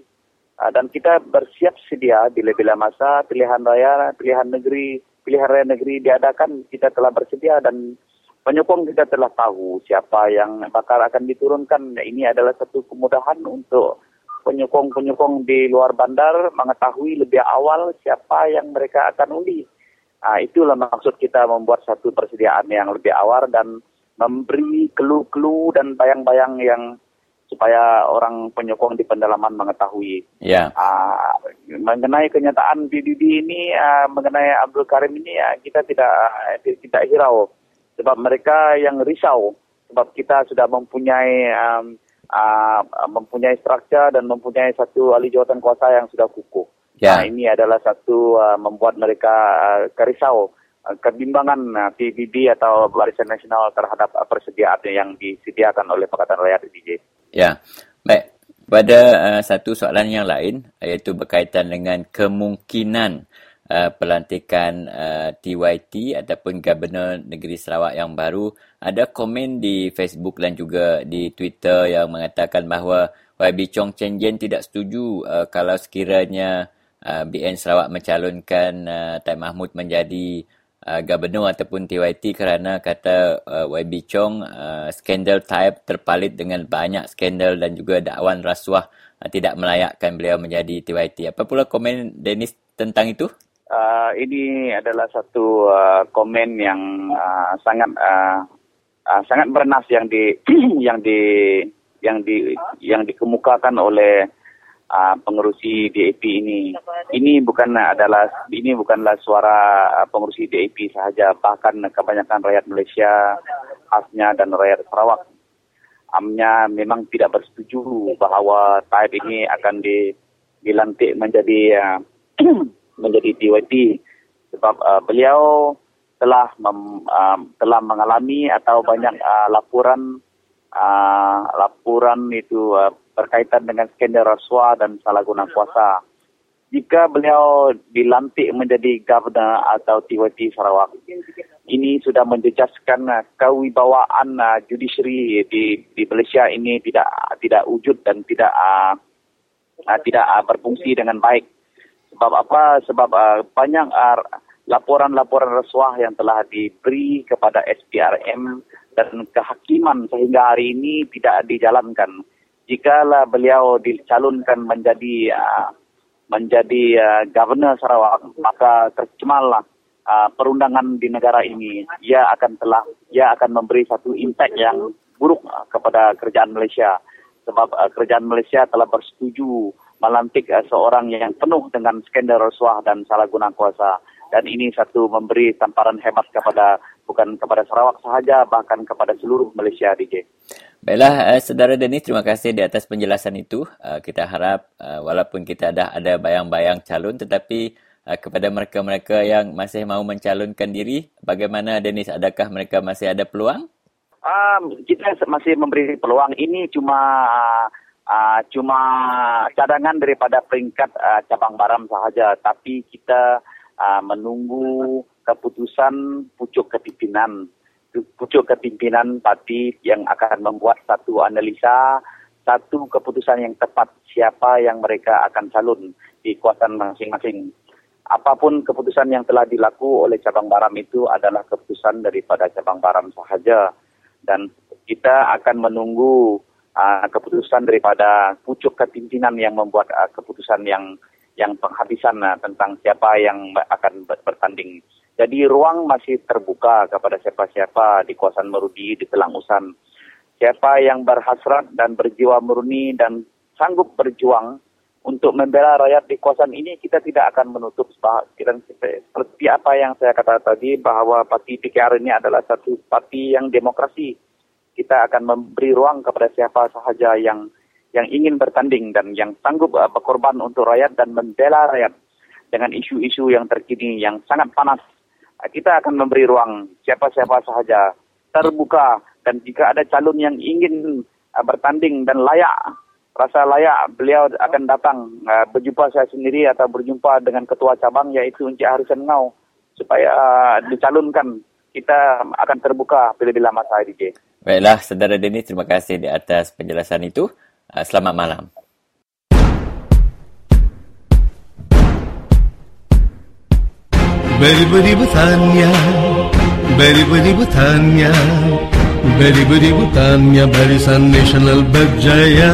Speaker 11: Uh, dan kita bersiap sedia bila-bila masa pilihan raya, pilihan negeri, pilihan raya negeri diadakan, kita telah bersedia dan penyokong kita telah tahu siapa yang bakal akan diturunkan. Ini adalah satu kemudahan untuk penyokong-penyokong di luar bandar mengetahui lebih awal siapa yang mereka akan undi. Nah, itulah maksud kita membuat satu persediaan yang lebih awal dan memberi clue-clue dan bayang-bayang yang supaya orang penyokong di pendalaman mengetahui.
Speaker 1: Ya.
Speaker 11: Uh, mengenai kenyataan PBB ini, uh, mengenai Abdul Karim ini, uh, kita tidak tidak hirau sebab mereka yang risau sebab kita sudah mempunyai um, uh, mempunyai struktur dan mempunyai satu ahli jawatan kuasa yang sudah kukuh.
Speaker 1: Ya.
Speaker 11: Nah, ini adalah satu uh, membuat mereka uh, kerisau kebimbangan uh, PBB atau Barisan Nasional terhadap uh, persediaan yang disediakan oleh Pakatan Rakyat DJ.
Speaker 1: Ya, baik. Pada uh, satu soalan yang lain, iaitu berkaitan dengan kemungkinan uh, pelantikan uh, TYT ataupun Gubernur Negeri Sarawak yang baru, ada komen di Facebook dan juga di Twitter yang mengatakan bahawa YB Chong Chen Jen tidak setuju uh, kalau sekiranya uh, BN Sarawak mencalonkan uh, Tan Mahmud menjadi uh, gubernur ataupun TYT kerana kata uh, YB Chong uh, skandal type terpalit dengan banyak skandal dan juga dakwan rasuah uh, tidak melayakkan beliau menjadi TYT. Apa pula komen Dennis tentang itu?
Speaker 11: Uh, ini adalah satu uh, komen yang uh, sangat uh, uh, sangat bernas yang di <clears throat> yang di yang di yang dikemukakan oleh uh, pengurusi DAP ini. Ini bukan adalah ini bukanlah suara pengurusi DAP sahaja, bahkan kebanyakan rakyat Malaysia, khasnya dan rakyat Sarawak, amnya memang tidak bersetuju bahawa Taib ini akan di, dilantik menjadi uh, <clears throat> menjadi DYP sebab uh, beliau telah mem, uh, telah mengalami atau banyak uh, laporan uh, laporan itu uh, berkaitan dengan skandal rasuah dan salah guna kuasa. Jika beliau dilantik menjadi governor atau TYT Sarawak, ini sudah menjejaskan uh, kewibawaan uh, judiciary di di Malaysia ini tidak tidak wujud dan tidak uh, uh, tidak uh, berfungsi dengan baik. Sebab apa? Sebab uh, banyak uh, laporan-laporan rasuah yang telah diberi kepada SPRM dan kehakiman sehingga hari ini tidak dijalankan. Jikalau beliau dicalonkan menjadi uh, menjadi uh, governor Sarawak maka tercemallah uh, perundangan di negara ini. Ia akan telah ia akan memberi satu impact yang buruk uh, kepada kerajaan Malaysia. Sebab uh, kerajaan Malaysia telah bersetuju melantik uh, seorang yang penuh dengan skandal rasuah dan salah guna kuasa dan ini satu memberi tamparan hebat kepada bukan kepada Sarawak sahaja bahkan kepada seluruh Malaysia DJ.
Speaker 1: Baiklah, uh, Saudara Denis, terima kasih di atas penjelasan itu. Uh, kita harap uh, walaupun kita dah ada bayang-bayang calon tetapi uh, kepada mereka-mereka yang masih mahu mencalonkan diri, bagaimana Denis? Adakah mereka masih ada peluang?
Speaker 11: Um, kita masih memberi peluang. Ini cuma uh, cuma cadangan daripada peringkat uh, cabang baram sahaja. Tapi kita uh, menunggu keputusan pucuk kepimpinan pucuk kepimpinan parti yang akan membuat satu analisa satu keputusan yang tepat siapa yang mereka akan calon di kuasaan masing-masing. Apapun keputusan yang telah dilaku oleh cabang Baram itu adalah keputusan daripada cabang Baram sahaja dan kita akan menunggu uh, keputusan daripada pucuk kepimpinan yang membuat uh, keputusan yang yang penghabisan uh, tentang siapa yang akan bertanding. Jadi ruang masih terbuka kepada siapa-siapa di kawasan Merudi, di Telang Usan. Siapa yang berhasrat dan berjiwa murni dan sanggup berjuang untuk membela rakyat di kawasan ini, kita tidak akan menutup dan seperti apa yang saya kata tadi bahwa parti PKR ini adalah satu parti yang demokrasi. Kita akan memberi ruang kepada siapa sahaja yang yang ingin bertanding dan yang sanggup uh, berkorban untuk rakyat dan membela rakyat dengan isu-isu yang terkini yang sangat panas. Uh, kita akan memberi ruang siapa-siapa sahaja terbuka dan jika ada calon yang ingin uh, bertanding dan layak rasa layak beliau akan datang berjumpa saya sendiri atau berjumpa dengan ketua cabang yaitu Encik Harisan Ngau supaya dicalonkan kita akan terbuka bila-bila masa DJ.
Speaker 1: Baiklah, saudara Denny, terima kasih di atas penjelasan itu. Uh, selamat malam.
Speaker 12: Beri-beri bertanya, beri-beri bertanya, Beri-beri bukannya barisan nasional berjaya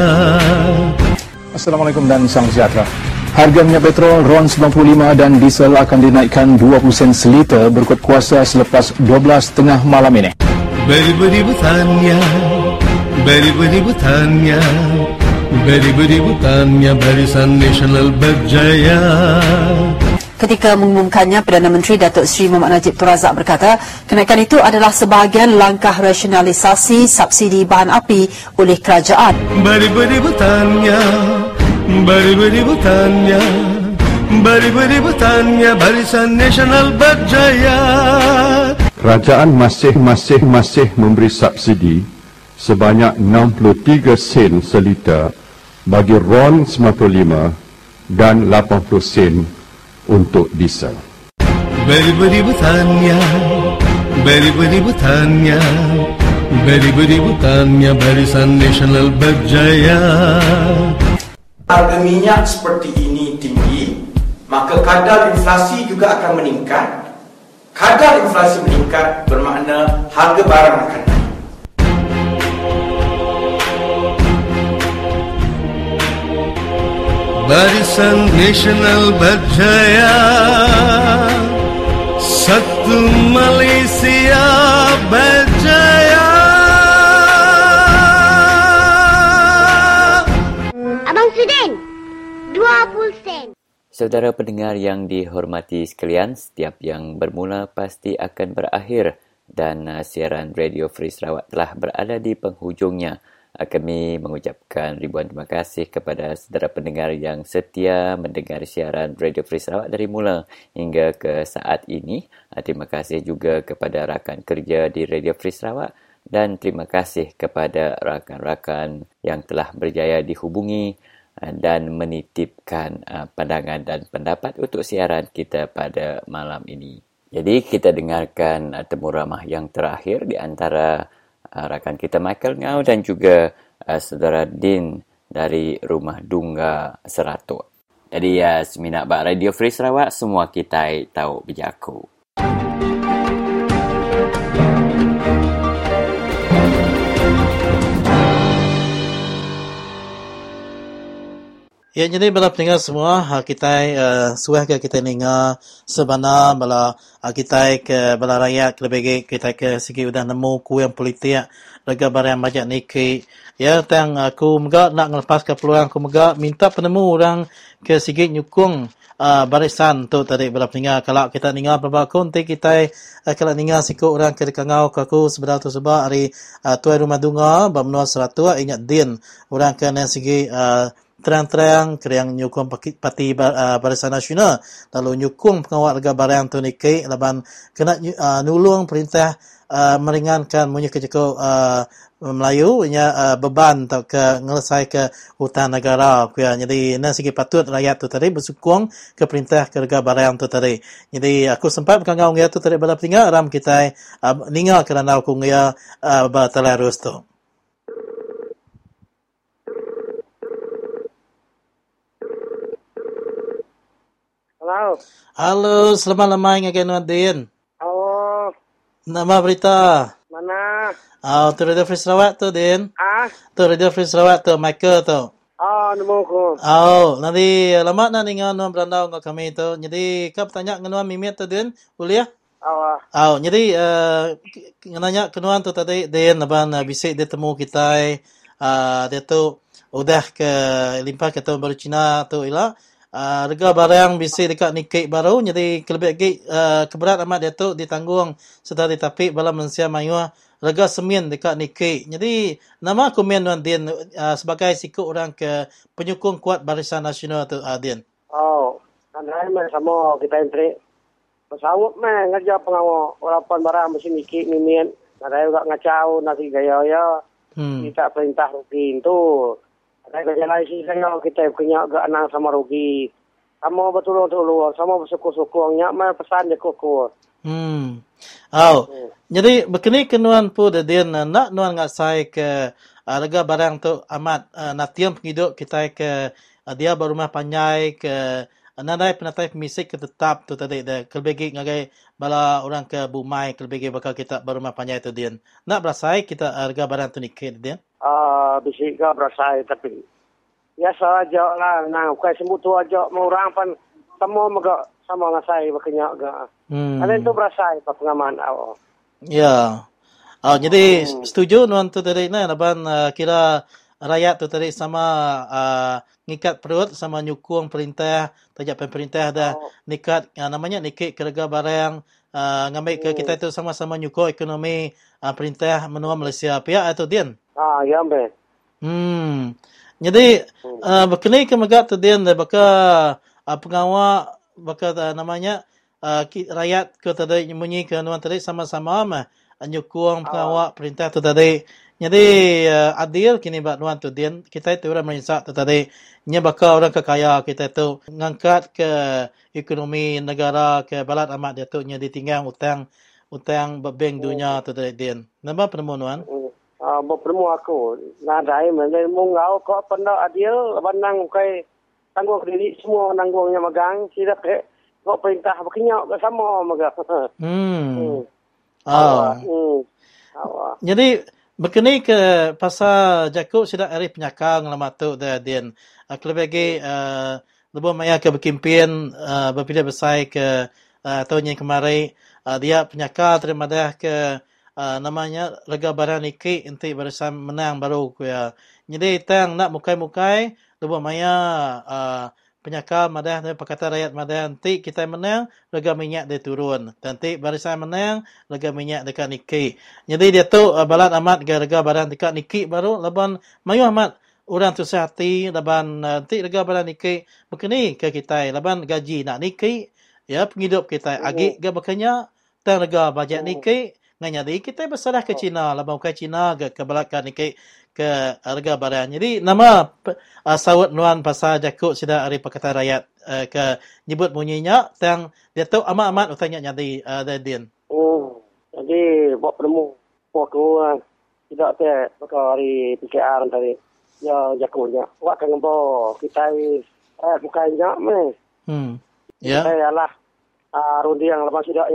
Speaker 13: Assalamualaikum dan salam sejahtera Harga minyak petrol RON 95 dan diesel akan dinaikkan 20 sen seliter berikut kuasa selepas 12 tengah malam ini.
Speaker 12: Beri-beri bertanya, beri-beri bertanya, beri-beri bertanya barisan nasional berjaya.
Speaker 14: Ketika mengumumkannya, Perdana Menteri Datuk Seri Muhammad Najib Tun Razak berkata, kenaikan itu adalah sebahagian langkah rasionalisasi subsidi bahan api oleh kerajaan.
Speaker 12: Beri-beri bertanya, beri-beri bertanya, beri-beri bertanya, barisan nasional berjaya.
Speaker 15: Kerajaan masih-masih-masih memberi subsidi sebanyak 63 sen seliter bagi RON 95 dan 80 sen untuk diesel.
Speaker 12: Beri-beri bertanya, beri-beri bertanya, beri-beri bertanya barisan nasional berjaya.
Speaker 16: Harga minyak seperti ini tinggi, maka kadar inflasi juga akan meningkat. Kadar inflasi meningkat bermakna harga barang akan naik.
Speaker 12: Barisan Nasional berjaya Satu Malaysia berjaya
Speaker 1: Saudara pendengar yang dihormati sekalian, setiap yang bermula pasti akan berakhir dan uh, siaran Radio Free Sarawak telah berada di penghujungnya. Ah, kami mengucapkan ribuan terima kasih kepada saudara pendengar yang setia mendengar siaran Radio Free Sarawak dari mula hingga ke saat ini. Ah, terima kasih juga kepada rakan kerja di Radio Free Sarawak dan terima kasih kepada rakan-rakan yang telah berjaya dihubungi dan menitipkan pandangan dan pendapat untuk siaran kita pada malam ini. Jadi kita dengarkan temu ramah yang terakhir di antara rakan kita Michael Ngau dan juga saudara Din dari Rumah Dungga Seratuk. Jadi ya, seminat Radio Free Sarawak, semua kita tahu berjaku.
Speaker 2: Ya, jadi bala pendengar semua, kita uh, suah ke kita dengar sebenar bala uh, kita ke bala rakyat lebih kita ke segi udah nemu ku yang politik lega barang banyak niki. Ya, tang aku mega nak ngelepas ke peluang aku mega minta penemu orang ke segi nyukung uh, barisan tu tadi bala pendengar kalau kita dengar beberapa konti kita uh, kalau dengar siku orang ke kangau ke aku sebenar tu sebab hari uh, tuai rumah dunga bamnua seratua ingat din orang ke segi uh, terang-terang kerang nyukung parti uh, Barisan Nasional. Lalu nyukung pengawal lega barang tu niki laban kena uh, nulung perintah uh, meringankan punya kejeko uh, Melayu. Punya uh, beban untuk ke ngelesai ke hutan negara. Kuya jadi na segi patut rakyat tu tadi bersukung ke perintah ke lega barang tu tadi. Jadi aku sempat berkangau ngaya tu tadi pada tinggal ram kita uh, ningal kerana aku ngaya uh, bertelarus tu
Speaker 4: Halo.
Speaker 2: Halo, selamat lemai ngagai nuan Din.
Speaker 4: Oh,
Speaker 2: Nama berita.
Speaker 4: mana?
Speaker 2: Ah, tu Radio Free Sarawak tu Din.
Speaker 4: Ah,
Speaker 2: Tu Radio Free Sarawak tu Michael tu.
Speaker 4: oh, nemu ko.
Speaker 2: Oh, nanti lama na ningan nuan berandau ngak kami tu. Jadi kap tanya kenuan mimit tu Din, boleh ya?
Speaker 4: Awak.
Speaker 2: Oh, jadi uh, nanya kenuan tu tadi Din aban uh, bisik dia temu kita uh, dia tu udah ke limpah ke tahun baru Cina tu ialah uh, harga barang bisik dekat Nikkei baru jadi kelebih lagi uh, keberat amat dia tu ditanggung serta ditapik bala mensia mayua harga semen dekat Nikkei. Jadi nama Wan Din uh, sebagai sikut orang ke penyokong kuat Barisan Nasional tu uh, Din.
Speaker 4: Oh, andai mah sama kita entry. Pesawat mah ngerja pengawal walaupun barang mesti mikir mimin. Ada juga ngacau nasi gaya ya.
Speaker 2: Hmm.
Speaker 4: Kita perintah rugi itu. Ada kerja lain sih saya kita punya agak anang sama rugi. Sama betul-betul sama bersyukur-syukurnya mah pesan je kukur.
Speaker 2: Hmm. Oh. Jadi berkini kenuan pu de nak nuan ngat sai ke harga barang tu amat uh, natiam penghidup kita ke uh, dia berumah panjai ke nadai penatai pemisik ke tetap tu tadi de kelebih ngagai bala orang ke bumai kelebih bakal kita berumah panjai tu din. Nak berasai kita harga barang tu nikit din.
Speaker 4: Ah, bisik ke berasa tapi biasa aja lah. Nah, kai sembuh tu aja mau orang pan semua mega sama dengan saya berkenyak ke.
Speaker 2: Hmm.
Speaker 4: Ada itu berasa apa pengaman awak.
Speaker 2: Ya. Oh, jadi setuju nuan tu tadi na laban uh, kira rakyat tu tadi sama uh, ngikat perut sama nyukung perintah tajak pemerintah dah oh. nikat uh, namanya nikit kerja barang uh, ngambil ke kita itu sama-sama nyukung ekonomi uh, perintah menua Malaysia pihak atau dian.
Speaker 4: Ah, ya ambe.
Speaker 2: Hmm. Jadi uh, berkenai ke megak tu dian dah baka uh, pengawal baka uh, namanya uh, ki- rakyat ke tadi munyi ke nuan tadi sama-sama mah nyukung pengawal perintah tu tadi. Jadi uh, adil kini buat nuan tu dian kita itu orang Malaysia tu tadi nya baka orang kekaya kita tu ngangkat ke ekonomi negara ke balat amat dia tu nya ditinggal utang utang bank dunia tu tadi dian. Nama penemu nuan?
Speaker 4: Ah, bertemu aku. Nah, dai mana mungau kok pernah adil banang kai tanggung diri semua nanggungnya megang tidak ke kok perintah berkenyak ke sama mega. <laughs>
Speaker 2: Hmm.
Speaker 4: Awak.
Speaker 2: Oh.
Speaker 4: Hmm. Awak.
Speaker 2: Jadi berkenai ke pasal Jakub sudah hari penyakang lama tu dah din. Uh, kelebih lagi uh, lebih maya ke uh, berpilih besar ke uh, tahun yang kemarin uh, dia penyakang terima dah ke uh, namanya lega barang niki inti barisan menang baru ku ya. Jadi tang nak mukai-mukai lebih maya uh, penyakal madah dan perkata rakyat madah nanti kita menang lega minyak dia turun. Nanti barisan menang lega minyak dekat niki jadi dia tu uh, balat amat harga barang dekat niki baru leban mayu amat. Orang tu sehati leban uh, nanti harga barang niki berkini ke kita. Leban gaji nak niki ya penghidup kita. Agi ga berkenya tang harga bajet niki nganya di kita bersalah ke Cina leban ke Cina ke kebalakan niki ke harga barang. Jadi nama uh, sawut nuan pasal jakut sudah hari perkataan rakyat uh, ke nyebut bunyinya tang dia tahu amat-amat utanya nyadi uh, Din.
Speaker 4: Oh, jadi buat penemu waktu uh, tidak te bakal hari PKR tadi. Ya jakunya. Wak kan bo kita eh bukannya me.
Speaker 2: Hmm. Ya.
Speaker 4: Saya lah uh, rundi yang lepas sudah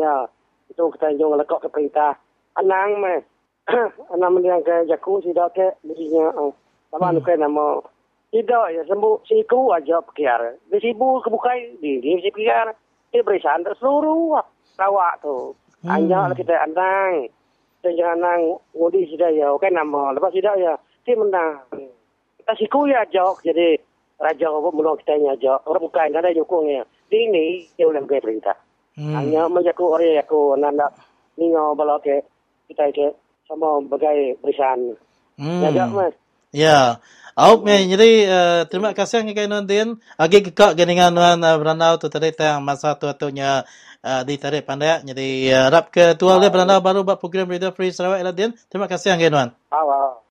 Speaker 4: ya. Itu kita jong lekok ke perintah. Anang me. <coughs> Anang yang ke jaku sudah ke dirinya. Uh, sama hmm. nama tidak ya sembuh siku aja PKR. Di kebukai di di si PKR. Dia berisan seluruh rawak tu. Hmm. Hanya kita andang. Dan jangan nang ngudi sudah ya. Oke nama. Lepas sudah ya. Dia menang. Kita siku ya jok. Jadi raja apa mula kita nya jok. Orang bukan ada nyukungnya. Di ini dia ulang ke perintah.
Speaker 2: Hmm.
Speaker 4: Hanya menjaku orang aku nanda ningo bala ke kita ke sama bagai berisan.
Speaker 2: Hmm.
Speaker 4: Ya mas.
Speaker 2: Ya. Au me jadi uh, terima kasih ngai nuan Din. Agi kekak geningan nuan uh, beranau tu tadi tang masa tu atunya uh, di tarik pandai. Jadi uh, rap ke tua le beranau baru buat program Radio Free Sarawak ila Din. Terima kasih ngai nuan.
Speaker 4: Awal.